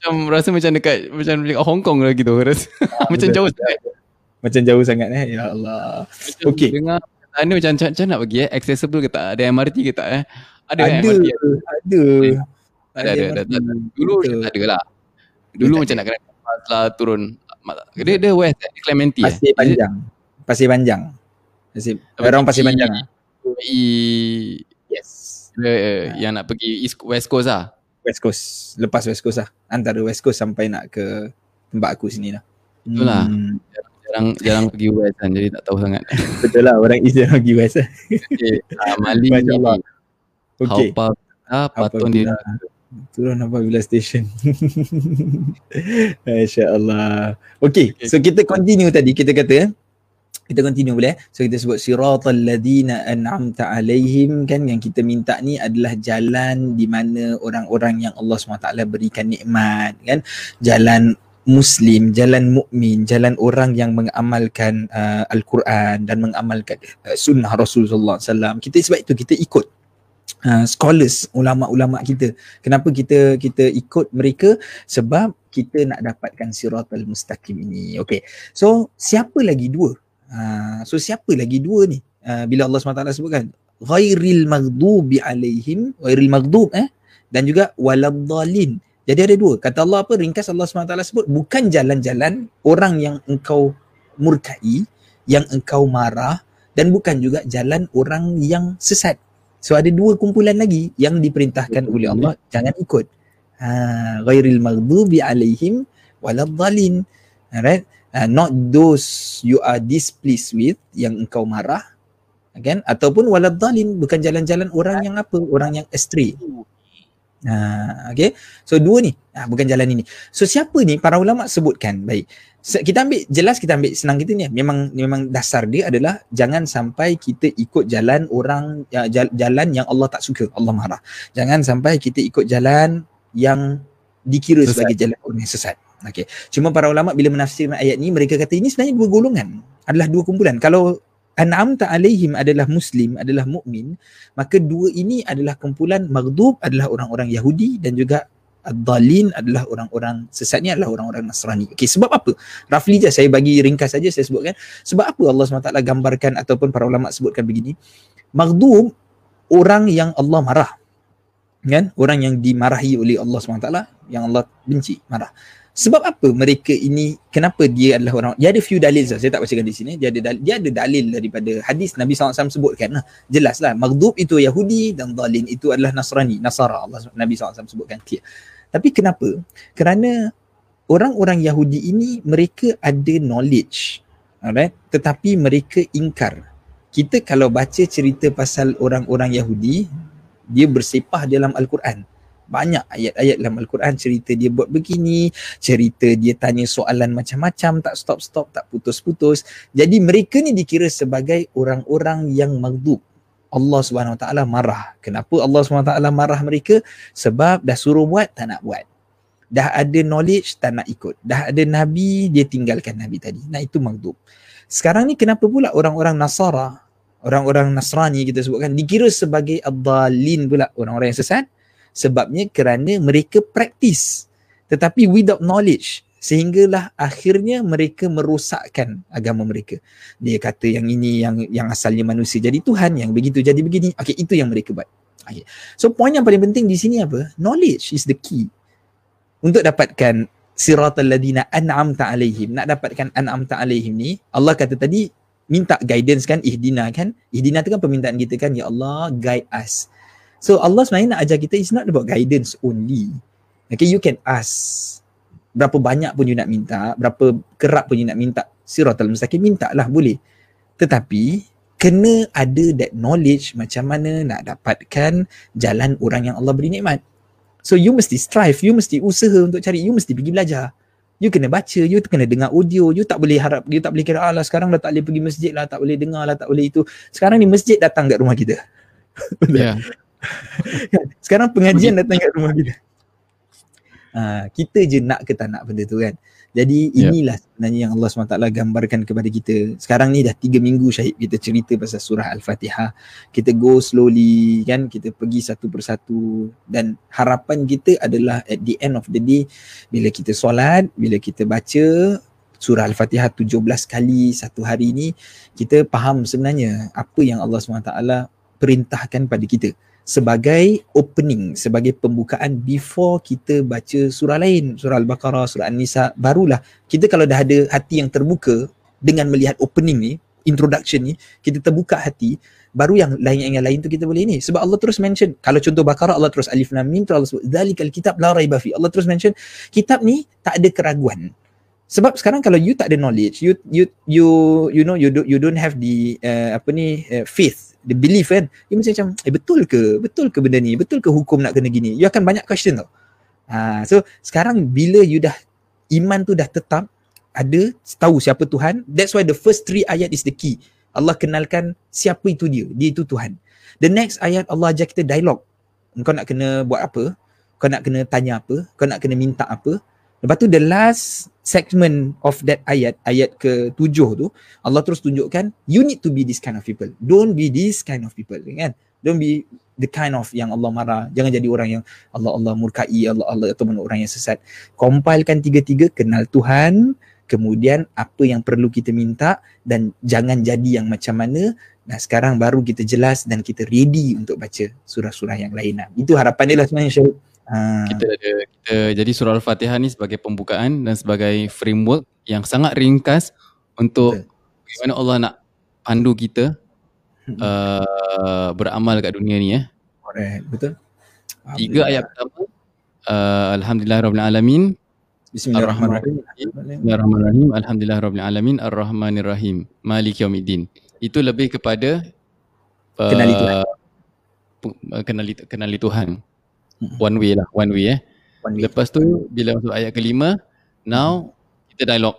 [SPEAKER 1] macam rasa macam dekat macam dekat Hong Kong lah gitu rasa ah, [laughs] macam jauh sangat.
[SPEAKER 2] Macam jauh sangat eh? Ya Allah. Okey.
[SPEAKER 1] dengar anda macam macam nak pergi eh? Accessible ke tak? Ada MRT ke tak eh?
[SPEAKER 2] Ada ada, kan, ada. ada.
[SPEAKER 1] Ada, ada, ada, ada. Dulu ada lah. Dulu macam nak kena pas lah turun. Dia dia west eh, Clementi
[SPEAKER 2] eh. Pasir Panjang. Pasir Panjang. Pasir orang Pasir Panjang.
[SPEAKER 1] I yes. Uh, yang nak pergi East West Coast lah.
[SPEAKER 2] West Coast. Lepas West Coast lah. Antara West Coast sampai nak ke tempat aku sini lah.
[SPEAKER 1] Betul lah. Hmm. Jarang, jarang pergi West kan jadi tak tahu sangat. [laughs]
[SPEAKER 2] Betul lah orang East jarang pergi West [laughs] lah.
[SPEAKER 1] Okay. Uh, Mali ni. Okay. Ah, patun dia
[SPEAKER 2] turun apabila station. [laughs] Masya-Allah. Okey, so kita continue tadi kita kata eh. kita continue boleh eh? So kita sebut siratal ladina an'amta alaihim kan yang kita minta ni adalah jalan di mana orang-orang yang Allah SWT berikan nikmat kan. Jalan Muslim, jalan mukmin, jalan orang yang mengamalkan uh, Al-Quran dan mengamalkan uh, sunnah Rasulullah SAW. Kita sebab itu kita ikut uh, scholars ulama-ulama kita. Kenapa kita kita ikut mereka? Sebab kita nak dapatkan siratal mustaqim ini. Okey. So siapa lagi dua? Uh, so siapa lagi dua ni? Uh, bila Allah SWT sebutkan ghairil maghdubi alaihim ghairil maghdub eh? Dan juga waladhdallin jadi ada dua. Kata Allah apa? Ringkas Allah SWT sebut bukan jalan-jalan orang yang engkau murkai yang engkau marah dan bukan juga jalan orang yang sesat so ada dua kumpulan lagi yang diperintahkan oleh Allah jangan ikut. Ha ghairil maghdubi alaihim waladhdallin alright uh, not those you are displeased with yang engkau marah kan? Ataupun waladhalin bukan jalan-jalan orang yang apa? Orang yang astray. Ha, okay. So dua ni, ha, bukan jalan ini. So siapa ni? Para ulama sebutkan? Baik. Kita ambil jelas kita ambil senang kita ni. Memang memang dasar dia adalah jangan sampai kita ikut jalan orang ya, jalan yang Allah tak suka, Allah marah. Jangan sampai kita ikut jalan yang dikira sesat. sebagai jalan orang yang sesat. Okay. Cuma para ulama bila menafsirkan ayat ni mereka kata ini sebenarnya dua golongan. Adalah dua kumpulan. Kalau an'amta alaihim adalah muslim, adalah mukmin, maka dua ini adalah kumpulan maghdub adalah orang-orang Yahudi dan juga ad-dhalin adalah orang-orang sesat ni adalah orang-orang Nasrani. Okey, sebab apa? Roughly je saya bagi ringkas saja saya sebutkan. Sebab apa Allah SWT gambarkan ataupun para ulama sebutkan begini? Maghdub orang yang Allah marah. Kan? Orang yang dimarahi oleh Allah SWT yang Allah benci, marah. Sebab apa mereka ini kenapa dia adalah orang dia ada few dalil saya tak bacakan di sini dia ada dalil, dia ada dalil daripada hadis Nabi SAW sebutkan lah. jelaslah maghdub itu Yahudi dan dalin itu adalah Nasrani Nasara Allah Nabi SAW sebutkan clear. Tapi kenapa? Kerana orang-orang Yahudi ini mereka ada knowledge alright tetapi mereka ingkar. Kita kalau baca cerita pasal orang-orang Yahudi dia bersepah dalam Al-Quran banyak ayat-ayat dalam Al-Quran cerita dia buat begini, cerita dia tanya soalan macam-macam, tak stop-stop, tak putus-putus. Jadi mereka ni dikira sebagai orang-orang yang maghdub. Allah Subhanahu Wa Taala marah. Kenapa Allah Subhanahu Wa Taala marah mereka? Sebab dah suruh buat tak nak buat. Dah ada knowledge tak nak ikut. Dah ada nabi dia tinggalkan nabi tadi. Nah itu maghdub. Sekarang ni kenapa pula orang-orang Nasara, orang-orang Nasrani kita sebutkan dikira sebagai ad-dallin pula, orang-orang yang sesat? Sebabnya kerana mereka praktis tetapi without knowledge sehinggalah akhirnya mereka merosakkan agama mereka. Dia kata yang ini yang yang asalnya manusia jadi tuhan yang begitu jadi begini okey itu yang mereka buat. Okey. So poin yang paling penting di sini apa? Knowledge is the key. Untuk dapatkan siratal ladina an'amta alaihim nak dapatkan an'amta alaihim ni Allah kata tadi minta guidance kan ihdina kan? Ihdina tu kan permintaan kita kan ya Allah guide us So Allah sebenarnya nak ajar kita it's not about guidance only. Okay, you can ask berapa banyak pun you nak minta, berapa kerap pun you nak minta siratal mustaqim, minta lah boleh. Tetapi kena ada that knowledge macam mana nak dapatkan jalan orang yang Allah beri nikmat. So you mesti strive, you mesti usaha untuk cari, you mesti pergi belajar. You kena baca, you kena dengar audio, you tak boleh harap, you tak boleh kira Allah sekarang dah tak boleh pergi masjid lah, tak boleh dengar lah, tak boleh itu. Sekarang ni masjid datang kat rumah kita. [laughs] Yeah. [laughs] Sekarang pengajian datang kat rumah kita. Ha, kita je nak ke tak nak benda tu kan. Jadi ya. inilah yeah. sebenarnya yang Allah SWT gambarkan kepada kita. Sekarang ni dah tiga minggu Syahid kita cerita pasal surah Al-Fatihah. Kita go slowly kan. Kita pergi satu persatu. Dan harapan kita adalah at the end of the day. Bila kita solat, bila kita baca surah Al-Fatihah 17 kali satu hari ni. Kita faham sebenarnya apa yang Allah SWT perintahkan pada kita sebagai opening, sebagai pembukaan before kita baca surah lain, surah Al-Baqarah, surah An-Nisa, barulah kita kalau dah ada hati yang terbuka dengan melihat opening ni, introduction ni, kita terbuka hati, baru yang lain yang lain tu kita boleh ni. Sebab Allah terus mention, kalau contoh Baqarah Allah terus alif lam mim Allah sebut zalikal kitab la raiba fi. Allah terus mention kitab ni tak ada keraguan. Sebab sekarang kalau you tak ada knowledge, you you you you know you do, you don't have the uh, apa ni uh, faith the belief kan? Dia macam macam eh betul ke? Betul ke benda ni? Betul ke hukum nak kena gini? You akan banyak question tau. Ha, so sekarang bila you dah iman tu dah tetap ada tahu siapa Tuhan that's why the first three ayat is the key. Allah kenalkan siapa itu dia. Dia itu Tuhan. The next ayat Allah ajar kita dialog kau nak kena buat apa? Kau nak kena tanya apa? Kau nak kena minta apa lepas tu the last segment of that ayat, ayat ke tujuh tu, Allah terus tunjukkan, you need to be this kind of people. Don't be this kind of people. Kan? Don't be the kind of yang Allah marah. Jangan jadi orang yang Allah Allah murkai, Allah Allah atau orang yang sesat. Compilekan tiga-tiga, kenal Tuhan, kemudian apa yang perlu kita minta dan jangan jadi yang macam mana Nah sekarang baru kita jelas dan kita ready untuk baca surah-surah yang lain. Itu harapan dia lah sebenarnya Syahid.
[SPEAKER 1] Ha. Kita ada kita jadi surah Al-Fatihah ni sebagai pembukaan dan sebagai framework yang sangat ringkas untuk Betul. bagaimana Allah nak pandu kita hmm. uh, beramal kat dunia ni eh.
[SPEAKER 2] Betul.
[SPEAKER 1] Tiga ayat pertama uh, Alhamdulillah Rabbil Alamin
[SPEAKER 2] Bismillahirrahmanirrahim
[SPEAKER 1] Bismillahirrahmanirrahim Alhamdulillah Rabbil Alamin Ar-Rahmanirrahim Malik Yawmiddin Itu lebih kepada
[SPEAKER 2] uh, Kenali Tuhan
[SPEAKER 1] Kenali, kenali Tuhan. One way lah one way eh. One way. lepas tu bila masuk ayat kelima now kita dialog.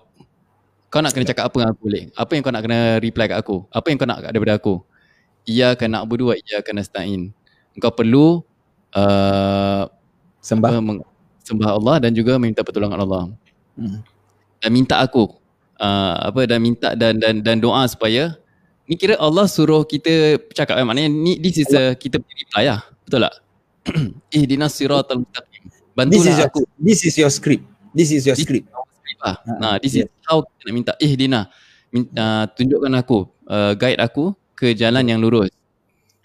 [SPEAKER 1] Kau nak kena cakap apa dengan aku boleh? Apa yang kau nak kena reply kat aku? Apa yang kau nak daripada aku? Ia nak berdua ia akan nasta'in. Kau perlu uh,
[SPEAKER 2] sembah.
[SPEAKER 1] apa, sembah Allah dan juga minta pertolongan Allah. Hmm. dan minta aku uh, apa dan minta dan dan dan doa supaya ni kira Allah suruh kita cakap eh, maknanya ni this is a, kita reply lah. Betul tak [clears throat] ihdinas siratal mustaqim.
[SPEAKER 2] Bantulah this is aku. Your, this is your script. This is your this script.
[SPEAKER 1] Is ah. Nah, this yeah. is how kita nak minta ihdina. Minta, uh, tunjukkan aku, uh, guide aku ke jalan yang lurus.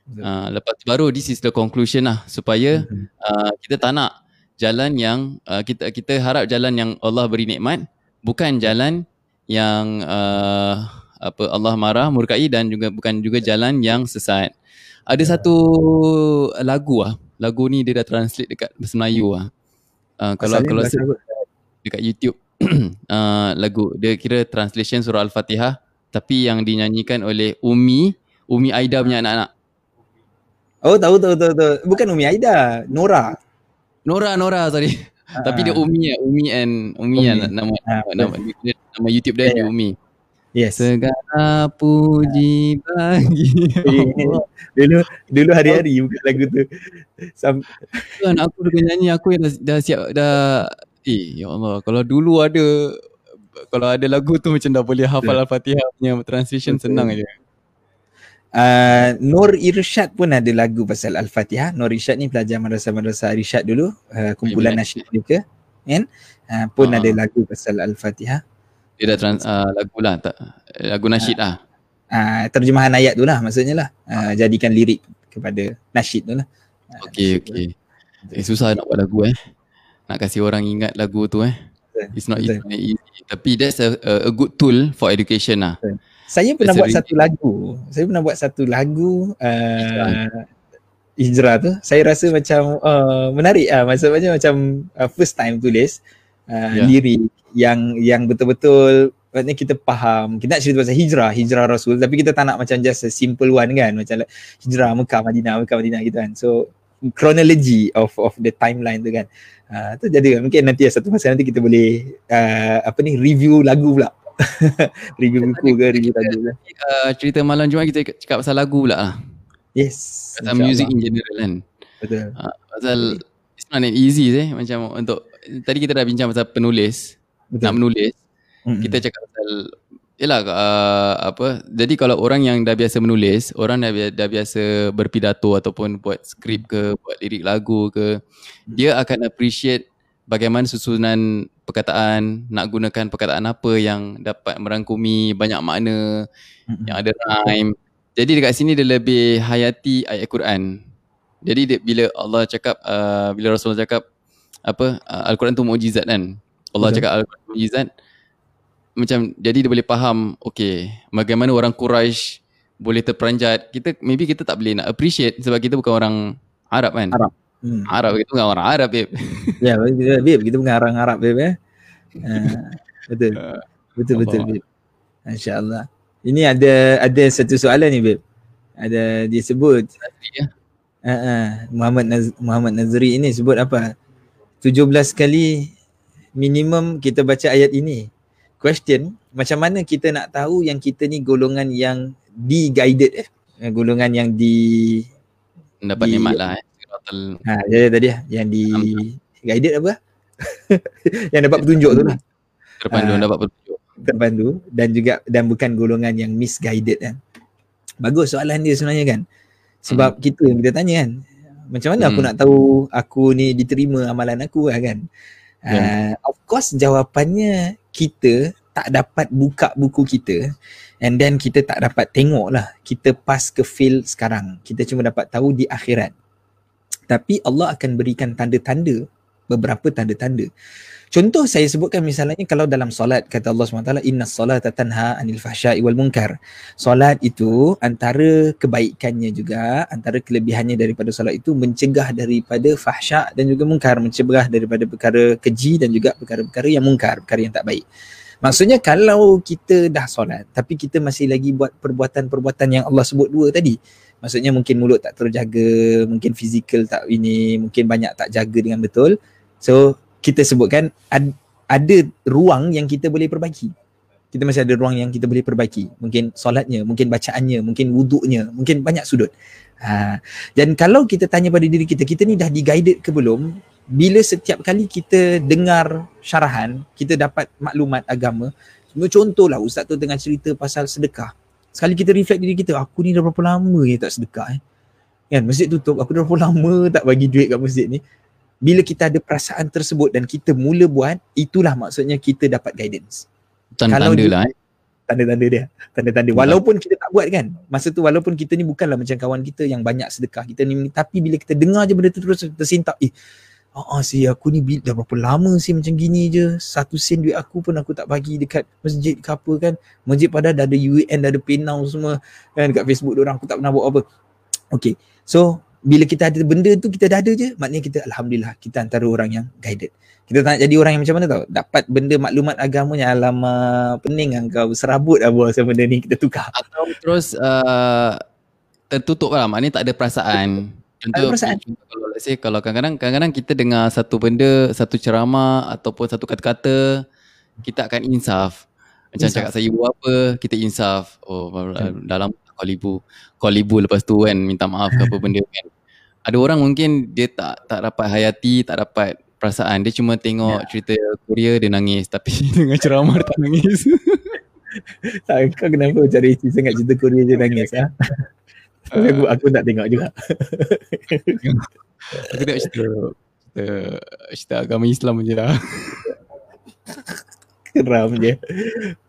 [SPEAKER 1] Uh, lepas tu baru this is the conclusion lah supaya uh, kita tak nak jalan yang uh, kita kita harap jalan yang Allah beri nikmat bukan jalan yang uh, apa Allah marah murkai dan juga bukan juga jalan yang sesat. Ada satu lagu ah lagu ni dia dah translate dekat bahasa Melayu ah. Uh, kalau kalau dekat YouTube uh, [clears throat] lagu dia kira translation surah Al-Fatihah tapi yang dinyanyikan oleh Umi, Umi Aida punya anak-anak.
[SPEAKER 2] Oh tahu tahu tahu tahu. Bukan Umi Aida, Nora.
[SPEAKER 1] Nora Nora sorry. Uh, tapi dia Umi ya, Umi and Umi, Umi. Ya, nama, uh, nama, nama, nama YouTube dia yeah. Umi.
[SPEAKER 2] Yes.
[SPEAKER 1] Segala puji bagi [laughs]
[SPEAKER 2] Dulu dulu hari-hari buka lagu tu.
[SPEAKER 1] Sam kan aku dah nyanyi aku yang dah, dah siap dah eh ya Allah kalau dulu ada kalau ada lagu tu macam dah boleh hafal Al-Fatihah punya translation senang aja.
[SPEAKER 2] Uh, Nur Irsyad pun ada lagu pasal Al-Fatihah. Nur Irsyad ni pelajar madrasah-madrasah Irsyad dulu, uh, kumpulan nasyid mereka, kan? Uh, pun uh ada lagu pasal Al-Fatihah.
[SPEAKER 1] Dia dah trans, uh, lagu lah, tak, lagu nasyid lah.
[SPEAKER 2] Uh, terjemahan ayat tu lah maksudnya lah. Uh, jadikan lirik kepada nasyid tu lah.
[SPEAKER 1] Okay, okay. Eh, susah nak buat lagu eh. Nak kasih orang ingat lagu tu eh. It's not easy, easy. Tapi that's a, a, good tool for education lah.
[SPEAKER 2] Saya pernah buat satu lagu. Saya pernah buat satu lagu uh, hijrah tu. Saya rasa macam uh, menarik lah. Maksudnya macam uh, first time tulis uh, yeah. lirik yang yang betul-betul maksudnya kita faham kita nak cerita pasal hijrah hijrah rasul tapi kita tak nak macam just a simple one kan macam like, hijrah Mekah Madinah Mekah Madinah gitu kan so chronology of of the timeline tu kan uh, tu jadi kan mungkin nanti satu masa nanti kita boleh uh, apa ni review lagu pula [laughs] review buku ke review lagu
[SPEAKER 1] lah. Uh, cerita malam Jumaat kita cakap pasal lagu pula lah.
[SPEAKER 2] Yes.
[SPEAKER 1] Pasal music in general kan.
[SPEAKER 2] Betul. Uh,
[SPEAKER 1] pasal it's not easy eh macam untuk tadi kita dah bincang pasal penulis Betul. nak menulis mm-hmm. kita cakap pasal yalah uh, apa jadi kalau orang yang dah biasa menulis orang dah, dah biasa berpidato ataupun buat skrip ke buat lirik lagu ke mm-hmm. dia akan appreciate bagaimana susunan perkataan nak gunakan perkataan apa yang dapat merangkumi banyak makna mm-hmm. yang ada rhyme jadi dekat sini dia lebih hayati ayat Quran jadi dia, bila Allah cakap uh, bila Rasulullah cakap apa uh, Al-Quran tu mukjizat kan Allah Betul. cakap Al-Quran mujizat. Macam jadi dia boleh faham okay bagaimana orang Quraisy boleh terperanjat. Kita maybe kita tak boleh nak appreciate sebab kita bukan orang Arab kan?
[SPEAKER 2] Arab.
[SPEAKER 1] Hmm. Arab kita bukan orang Arab babe. [laughs]
[SPEAKER 2] Ya yeah, babe kita bukan orang Arab babe eh. Uh, betul. [laughs] Uh, betul betul babe. Insyaallah ini ada ada satu soalan ni babe. Ada dia sebut ya. uh, uh, Muhammad Naz, Muhammad Nazri ini sebut apa? 17 kali minimum kita baca ayat ini. Question, macam mana kita nak tahu yang kita ni golongan yang di-guided eh? eh golongan yang di...
[SPEAKER 1] Dapat nikmat lah eh.
[SPEAKER 2] Ha, ya, ya tadi lah. Yang di... Guided apa? [laughs] yang dapat petunjuk tu lah.
[SPEAKER 1] Terpandu ha, dapat petunjuk.
[SPEAKER 2] Terpandu dan juga dan bukan golongan yang misguided kan. Bagus soalan dia sebenarnya kan. Sebab hmm. kita yang kita tanya kan. Macam mana hmm. aku nak tahu aku ni diterima amalan aku lah kan. Uh, of course jawapannya kita tak dapat buka buku kita. And then kita tak dapat tengok lah. Kita pass ke fail sekarang. Kita cuma dapat tahu di akhirat. Tapi Allah akan berikan tanda-tanda beberapa tanda-tanda Contoh saya sebutkan misalnya kalau dalam solat kata Allah SWT inna salata tanha anil fahsya'i wal munkar. Solat itu antara kebaikannya juga antara kelebihannya daripada solat itu mencegah daripada fahsya' dan juga munkar, mencegah daripada perkara keji dan juga perkara-perkara yang munkar, perkara yang tak baik. Maksudnya kalau kita dah solat tapi kita masih lagi buat perbuatan-perbuatan yang Allah sebut dua tadi. Maksudnya mungkin mulut tak terjaga, mungkin fizikal tak ini, mungkin banyak tak jaga dengan betul. So kita sebutkan ad, ada ruang yang kita boleh perbaiki. Kita masih ada ruang yang kita boleh perbaiki. Mungkin solatnya, mungkin bacaannya, mungkin wuduknya, mungkin banyak sudut. Ha. Dan kalau kita tanya pada diri kita, kita ni dah di-guided ke belum? Bila setiap kali kita dengar syarahan, kita dapat maklumat agama. Contohlah ustaz tu tengah cerita pasal sedekah. Sekali kita reflect diri kita, aku ni dah berapa lama ni tak sedekah eh? Kan, masjid tutup, aku dah berapa lama tak bagi duit kat masjid ni bila kita ada perasaan tersebut dan kita mula buat itulah maksudnya kita dapat guidance.
[SPEAKER 1] Tanda-tanda lah eh.
[SPEAKER 2] Tanda-tanda dia. Tanda-tanda. Walaupun kita tak buat kan. Masa tu walaupun kita ni bukanlah macam kawan kita yang banyak sedekah kita ni tapi bila kita dengar je benda tu terus tersintak eh Ah, ah si aku ni dah berapa lama sih macam gini je. Satu sen duit aku pun aku tak bagi dekat masjid ke apa kan. Masjid padahal dah ada UN, dah ada PayNow semua kan. Dekat Facebook orang aku tak pernah buat apa. Okay, so bila kita ada benda tu kita dah ada je. Maknanya kita alhamdulillah kita antara orang yang guided. Kita tak nak jadi orang yang macam mana tau? Dapat benda maklumat agamanya alamak pening kan kau serabut lah buat benda ni kita tukar.
[SPEAKER 1] Atau terus uh, tertutup lah. Maknanya tak ada perasaan. Contoh ada perasaan. kalau let's say kalau kadang-kadang kadang-kadang kita dengar satu benda satu ceramah ataupun satu kata-kata kita akan insaf. Macam insaf. cakap saya buat apa kita insaf. Oh hmm. dalam call ibu call ibu lepas tu kan minta maaf ke apa benda kan [laughs] ada orang mungkin dia tak tak dapat hayati, tak dapat perasaan. Dia cuma tengok yeah. cerita Korea dia nangis tapi [laughs] dengan ceramah dia tak nangis. [laughs]
[SPEAKER 2] tak, kau kenapa cari isi sangat cerita Korea dia nangis ha? Uh, aku, aku nak tengok juga.
[SPEAKER 1] aku tengok cerita, cerita, cerita agama Islam je lah. [laughs]
[SPEAKER 2] Keram je.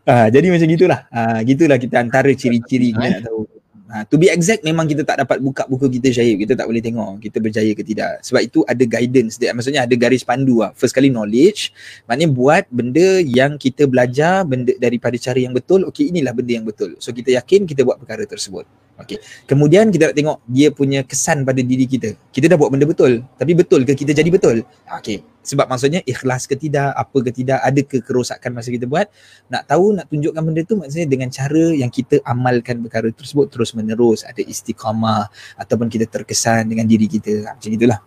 [SPEAKER 2] Ah, jadi macam gitulah. Ah, gitulah kita antara ciri-ciri kita nak tahu Ha, to be exact memang kita tak dapat buka buku kita syahid. Kita tak boleh tengok kita berjaya ke tidak. Sebab itu ada guidance dia. Maksudnya ada garis pandu lah. First kali knowledge. Maknanya buat benda yang kita belajar benda daripada cara yang betul. Okay inilah benda yang betul. So kita yakin kita buat perkara tersebut. Okay. Kemudian kita nak tengok dia punya kesan pada diri kita. Kita dah buat benda betul. Tapi betul ke kita jadi betul? Okay. Sebab maksudnya ikhlas ke tidak, apa ke tidak, ada ke kerosakan masa kita buat. Nak tahu, nak tunjukkan benda tu maksudnya dengan cara yang kita amalkan perkara tersebut terus menerus. Ada istiqamah ataupun kita terkesan dengan diri kita. Macam itulah.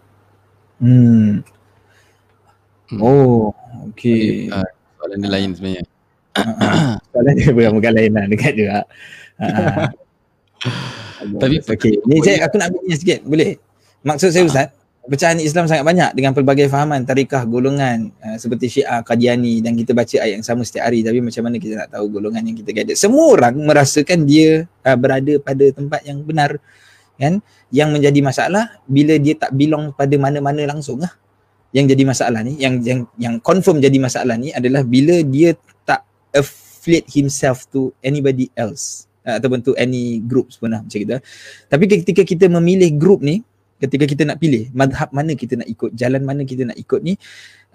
[SPEAKER 2] Hmm. hmm. Oh, okay. Uh,
[SPEAKER 1] soalan dia lain sebenarnya. [coughs]
[SPEAKER 2] soalan dia bukan lain lah, dekat juga. [laughs] Uh,
[SPEAKER 1] Tapi
[SPEAKER 2] okey, ni saya aku nak ambil sikit, boleh? Maksud saya Ustaz, pecahan Islam sangat banyak dengan pelbagai fahaman, tarikah, golongan uh, seperti Syiah, Qadiani dan kita baca ayat yang sama setiap hari tapi macam mana kita nak tahu golongan yang kita guided. Semua orang merasakan dia uh, berada pada tempat yang benar kan? Yang menjadi masalah bila dia tak belong pada mana-mana langsung lah. Yang jadi masalah ni, yang yang yang confirm jadi masalah ni adalah bila dia tak affiliate himself to anybody else ataupun to any groups pun lah macam kita. Tapi ketika kita memilih group ni, ketika kita nak pilih madhab mana kita nak ikut, jalan mana kita nak ikut ni,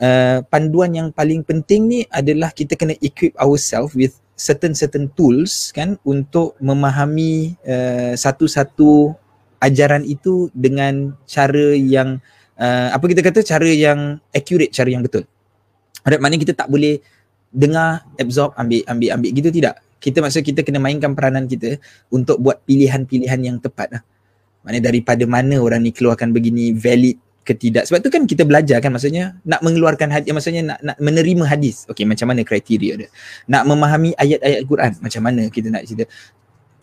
[SPEAKER 2] uh, panduan yang paling penting ni adalah kita kena equip ourselves with certain certain tools kan untuk memahami uh, satu-satu ajaran itu dengan cara yang uh, apa kita kata cara yang accurate, cara yang betul. Maknanya kita tak boleh dengar, absorb, ambil, ambil, ambil gitu tidak kita maksud kita kena mainkan peranan kita untuk buat pilihan-pilihan yang tepat lah. Maksudnya daripada mana orang ni keluarkan begini valid ke tidak. Sebab tu kan kita belajar kan maksudnya nak mengeluarkan hadis, maksudnya nak, nak menerima hadis. Okey macam mana kriteria dia. Nak memahami ayat-ayat Quran macam mana kita nak cerita.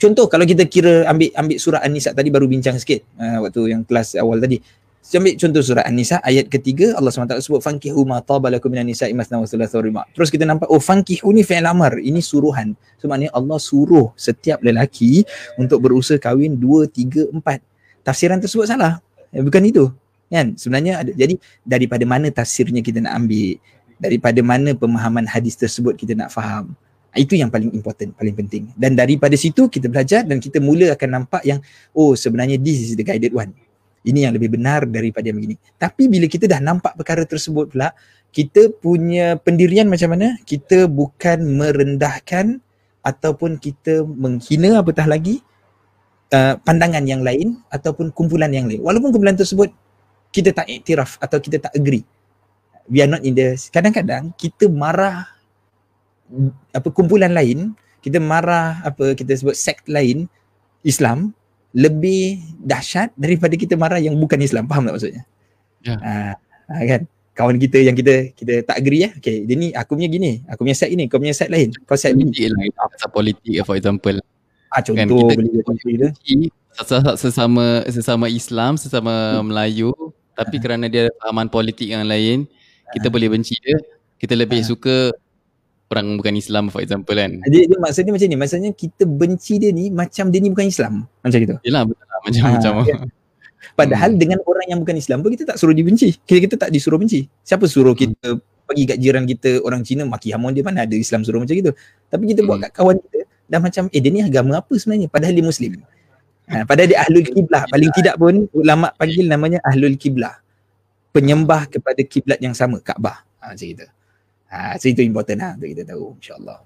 [SPEAKER 2] Contoh kalau kita kira ambil ambil surah An-Nisa tadi baru bincang sikit uh, waktu yang kelas awal tadi. Ambil contoh surah An-Nisa ayat ketiga Allah SWT sebut fankihu ma tabalakum minan nisa'i masna wa thulatha wa Terus kita nampak oh fankihu ni fi'il amr, ini suruhan. So maknanya Allah suruh setiap lelaki untuk berusaha kahwin dua, tiga, empat. Tafsiran tersebut salah. Eh, bukan itu. Kan? Sebenarnya ada. Jadi daripada mana tafsirnya kita nak ambil? Daripada mana pemahaman hadis tersebut kita nak faham? Itu yang paling important, paling penting. Dan daripada situ kita belajar dan kita mula akan nampak yang oh sebenarnya this is the guided one. Ini yang lebih benar daripada yang begini. Tapi bila kita dah nampak perkara tersebut pula, kita punya pendirian macam mana? Kita bukan merendahkan ataupun kita menghina apatah lagi uh, pandangan yang lain ataupun kumpulan yang lain. Walaupun kumpulan tersebut kita tak iktiraf atau kita tak agree. We are not in the kadang-kadang kita marah apa kumpulan lain, kita marah apa kita sebut sekt lain Islam lebih dahsyat daripada kita marah yang bukan Islam. Faham tak maksudnya? Ya. Yeah. Uh, kan? Kawan kita yang kita kita tak agree ya. Okay, dia ni aku punya gini, aku punya set ini, kau punya set lain. Kau set
[SPEAKER 1] politik ni. lah, pasal politik for example.
[SPEAKER 2] Ah contoh kan, kita, boleh
[SPEAKER 1] kita, kita, sesama sesama Islam, sesama hmm. Melayu, tapi uh kerana dia fahaman politik yang lain, kita uh boleh benci dia. Kita lebih uh suka orang bukan Islam for example kan.
[SPEAKER 2] Jadi dia maksudnya macam ni, maksudnya kita benci dia ni macam dia ni bukan Islam. Macam gitu.
[SPEAKER 1] Yalah betul lah macam ha, macam. Ya.
[SPEAKER 2] Padahal hmm. dengan orang yang bukan Islam pun kita tak suruh dibenci. Kita, kita tak disuruh benci. Siapa suruh kita hmm. pergi kat jiran kita orang Cina maki hamon dia mana ada Islam suruh macam gitu. Tapi kita hmm. buat kat kawan kita dah macam eh dia ni agama apa sebenarnya padahal dia Muslim. Ha, padahal dia ahlul kiblah. Paling tidak pun ulama panggil namanya ahlul kiblah. Penyembah kepada kiblat yang sama, Kaabah. Ha, macam itu. Ha, so itu important lah untuk kita tahu insyaAllah.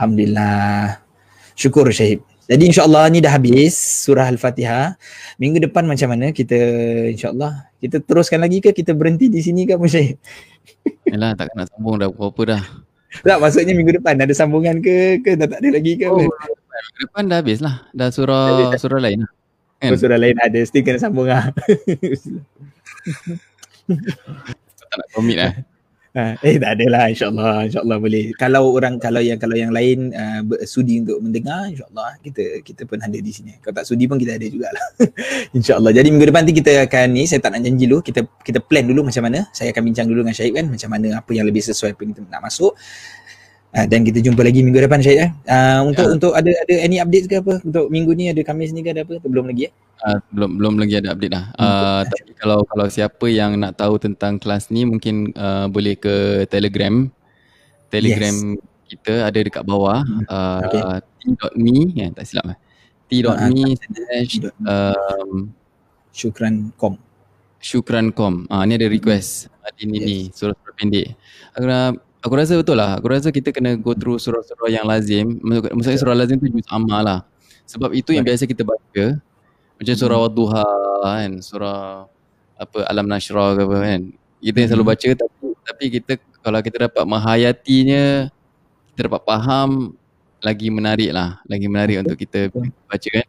[SPEAKER 2] Alhamdulillah. Syukur Syahib. Jadi insyaAllah ni dah habis surah Al-Fatihah. Minggu depan macam mana kita insyaAllah. Kita teruskan lagi ke kita berhenti di sini ke apa Syahib? [laughs]
[SPEAKER 1] Yalah tak nak sambung dah apa-apa dah.
[SPEAKER 2] Tak maksudnya minggu depan ada sambungan ke ke tak, tak ada lagi ke oh,
[SPEAKER 1] Minggu depan dah habis lah. Dah surah dah, surah lain lah.
[SPEAKER 2] Kan? Oh, surah lain ada. Still kena sambung lah. [laughs]
[SPEAKER 1] tak nak komit lah.
[SPEAKER 2] Ha, eh tak adalah insyaallah insyaallah boleh. Kalau orang kalau yang kalau yang lain uh, sudi untuk mendengar insyaallah kita kita pun ada di sini. Kalau tak sudi pun kita ada jugalah. [laughs] insyaallah. Jadi minggu depan nanti kita akan ni saya tak nak janji dulu kita kita plan dulu macam mana. Saya akan bincang dulu dengan Syahid kan macam mana apa yang lebih sesuai apa yang kita nak masuk. Uh, dan kita jumpa lagi minggu depan Syahid eh. Uh, untuk ya. untuk ada ada any update ke apa untuk minggu ni ada Khamis ni ke ada apa? Belum lagi eh?
[SPEAKER 1] Uh, belum belum lagi ada update lah. Uh, [laughs] tapi kalau kalau siapa yang nak tahu tentang kelas ni mungkin uh, boleh ke Telegram. Telegram yes. kita ada dekat bawah. Uh, okay. T.me ya tak silap lah. T.me slash um,
[SPEAKER 2] syukran.com
[SPEAKER 1] syukran.com. Ah uh, ni ada request. Hmm. Ini yes. ni surah-surah pendek. Aku aku rasa betul lah. Aku rasa kita kena go through surah-surah yang lazim. Maksudnya surah lazim tu juz amma lah. Sebab itu yang biasa kita baca. Macam surah hmm. Wadduha kan. Surah apa Alam Nashrah ke apa kan. Kita yang selalu hmm. baca tapi, tapi kita kalau kita dapat menghayatinya kita dapat faham lagi menarik lah. Lagi menarik untuk kita baca kan.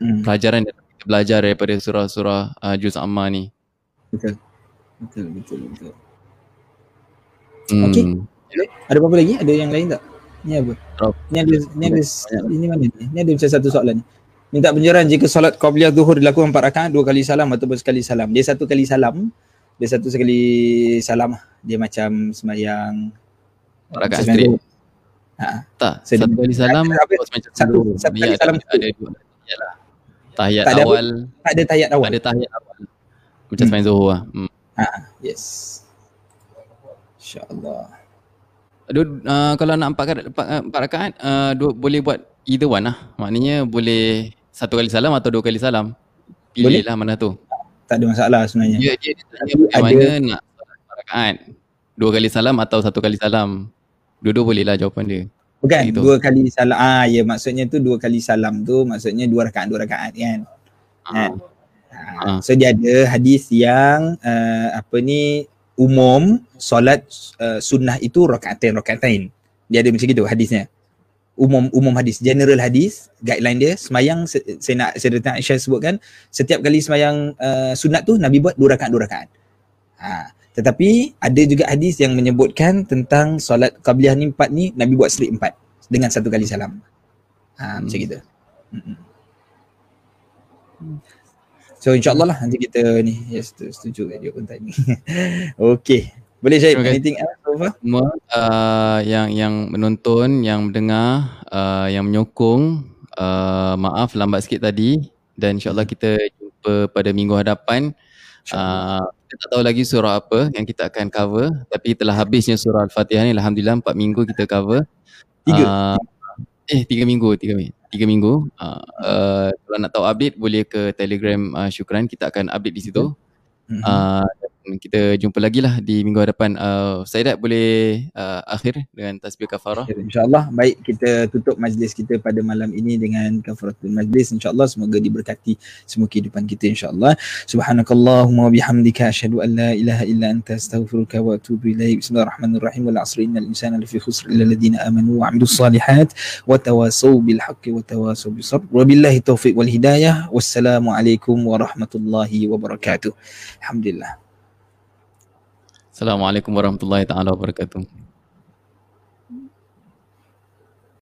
[SPEAKER 1] Hmm. Pelajaran yang kita belajar daripada surah-surah uh, juz amma ni.
[SPEAKER 2] Betul. Betul, betul, betul. Hmm. Okay. Ada apa-apa lagi? Ada yang lain tak? Ni apa? Oh. Ni ada ni ada ini mana ni? Ni ada macam satu soalan ni. Minta penjelasan jika solat qabliyah zuhur dilakukan empat rakaat dua kali salam ataupun sekali salam. Dia satu kali salam. Dia satu sekali salam. Dia macam sembahyang
[SPEAKER 1] rakaat straight. Ha. Tak. Satu kali salam
[SPEAKER 2] satu, satu, satu kali salam ada, ada dua
[SPEAKER 1] lah. Tahiyat tak awal.
[SPEAKER 2] tak ada tahiyat awal.
[SPEAKER 1] Ada tahiyat awal. Macam hmm. sembahyang zuhur lah. Hmm.
[SPEAKER 2] Ha. Yes. InsyaAllah.
[SPEAKER 1] Dua, uh, kalau nak empat, empat, empat rakaat, uh, dua, boleh buat either one lah. Maknanya boleh satu kali salam atau dua kali salam. Pilih lah mana tu.
[SPEAKER 2] Tak ada masalah sebenarnya.
[SPEAKER 1] Ya, dia, dia tanya ada... mana nak empat rakaat. Dua kali salam atau satu kali salam. Dua-dua boleh lah jawapan dia.
[SPEAKER 2] Bukan, gitu. dua kali salam. Ah, ya maksudnya tu dua kali salam tu maksudnya dua rakaat, dua rakaat kan. Ah. Kan? Ah. So dia ada hadis yang uh, apa ni umum solat uh, sunnah itu rakaatain rakaatain. Dia ada macam gitu hadisnya. Umum umum hadis, general hadis, guideline dia semayang saya nak saya datang Aisyah sebutkan setiap kali semayang uh, sunat tu Nabi buat dua rakaat dua rakaat. Ha, tetapi ada juga hadis yang menyebutkan tentang solat qabliyah ni empat ni Nabi buat selit empat dengan satu kali salam. Ha, hmm. macam gitu. Hmm. So insyaAllah lah nanti kita ni Yes tu setuju dia pun tanya Okay. Boleh Syed okay. anything else so
[SPEAKER 1] Semua uh, yang, yang menonton Yang mendengar uh, Yang menyokong uh, Maaf lambat sikit tadi. Dan insyaAllah kita jumpa pada minggu hadapan. Uh, Kita tak tahu lagi surah apa yang kita akan cover. Tapi telah habisnya surah Al-Fatihah ni Alhamdulillah 4 minggu kita cover.
[SPEAKER 2] Tiga. Uh,
[SPEAKER 1] eh tiga minggu, tiga minggu. Tiga minggu. Uh, uh, kalau nak tahu update boleh ke Telegram uh, Syukran. Kita akan update di situ. Mm-hmm. Uh, kita jumpa lagi lah di minggu hadapan. Uh, Saidat boleh uh, akhir dengan tasbih kafarah.
[SPEAKER 2] InsyaAllah. Baik kita tutup majlis kita pada malam ini dengan kafaratul majlis. InsyaAllah semoga diberkati semua kehidupan kita insyaAllah. Subhanakallahumma wa bihamdika asyhadu an la ilaha illa anta astaghfiruka wa atubu ilaik. Bismillahirrahmanirrahim. Wal asri innal insana lafi khusr illa alladhina amanu wa amilus salihat wa tawasaw bil haqqi wa tawasaw bis sabr. Wa billahi taufiq wal hidayah. Wassalamualaikum warahmatullahi wabarakatuh. Alhamdulillah.
[SPEAKER 1] Assalamualaikum warahmatullahi taala wabarakatuh.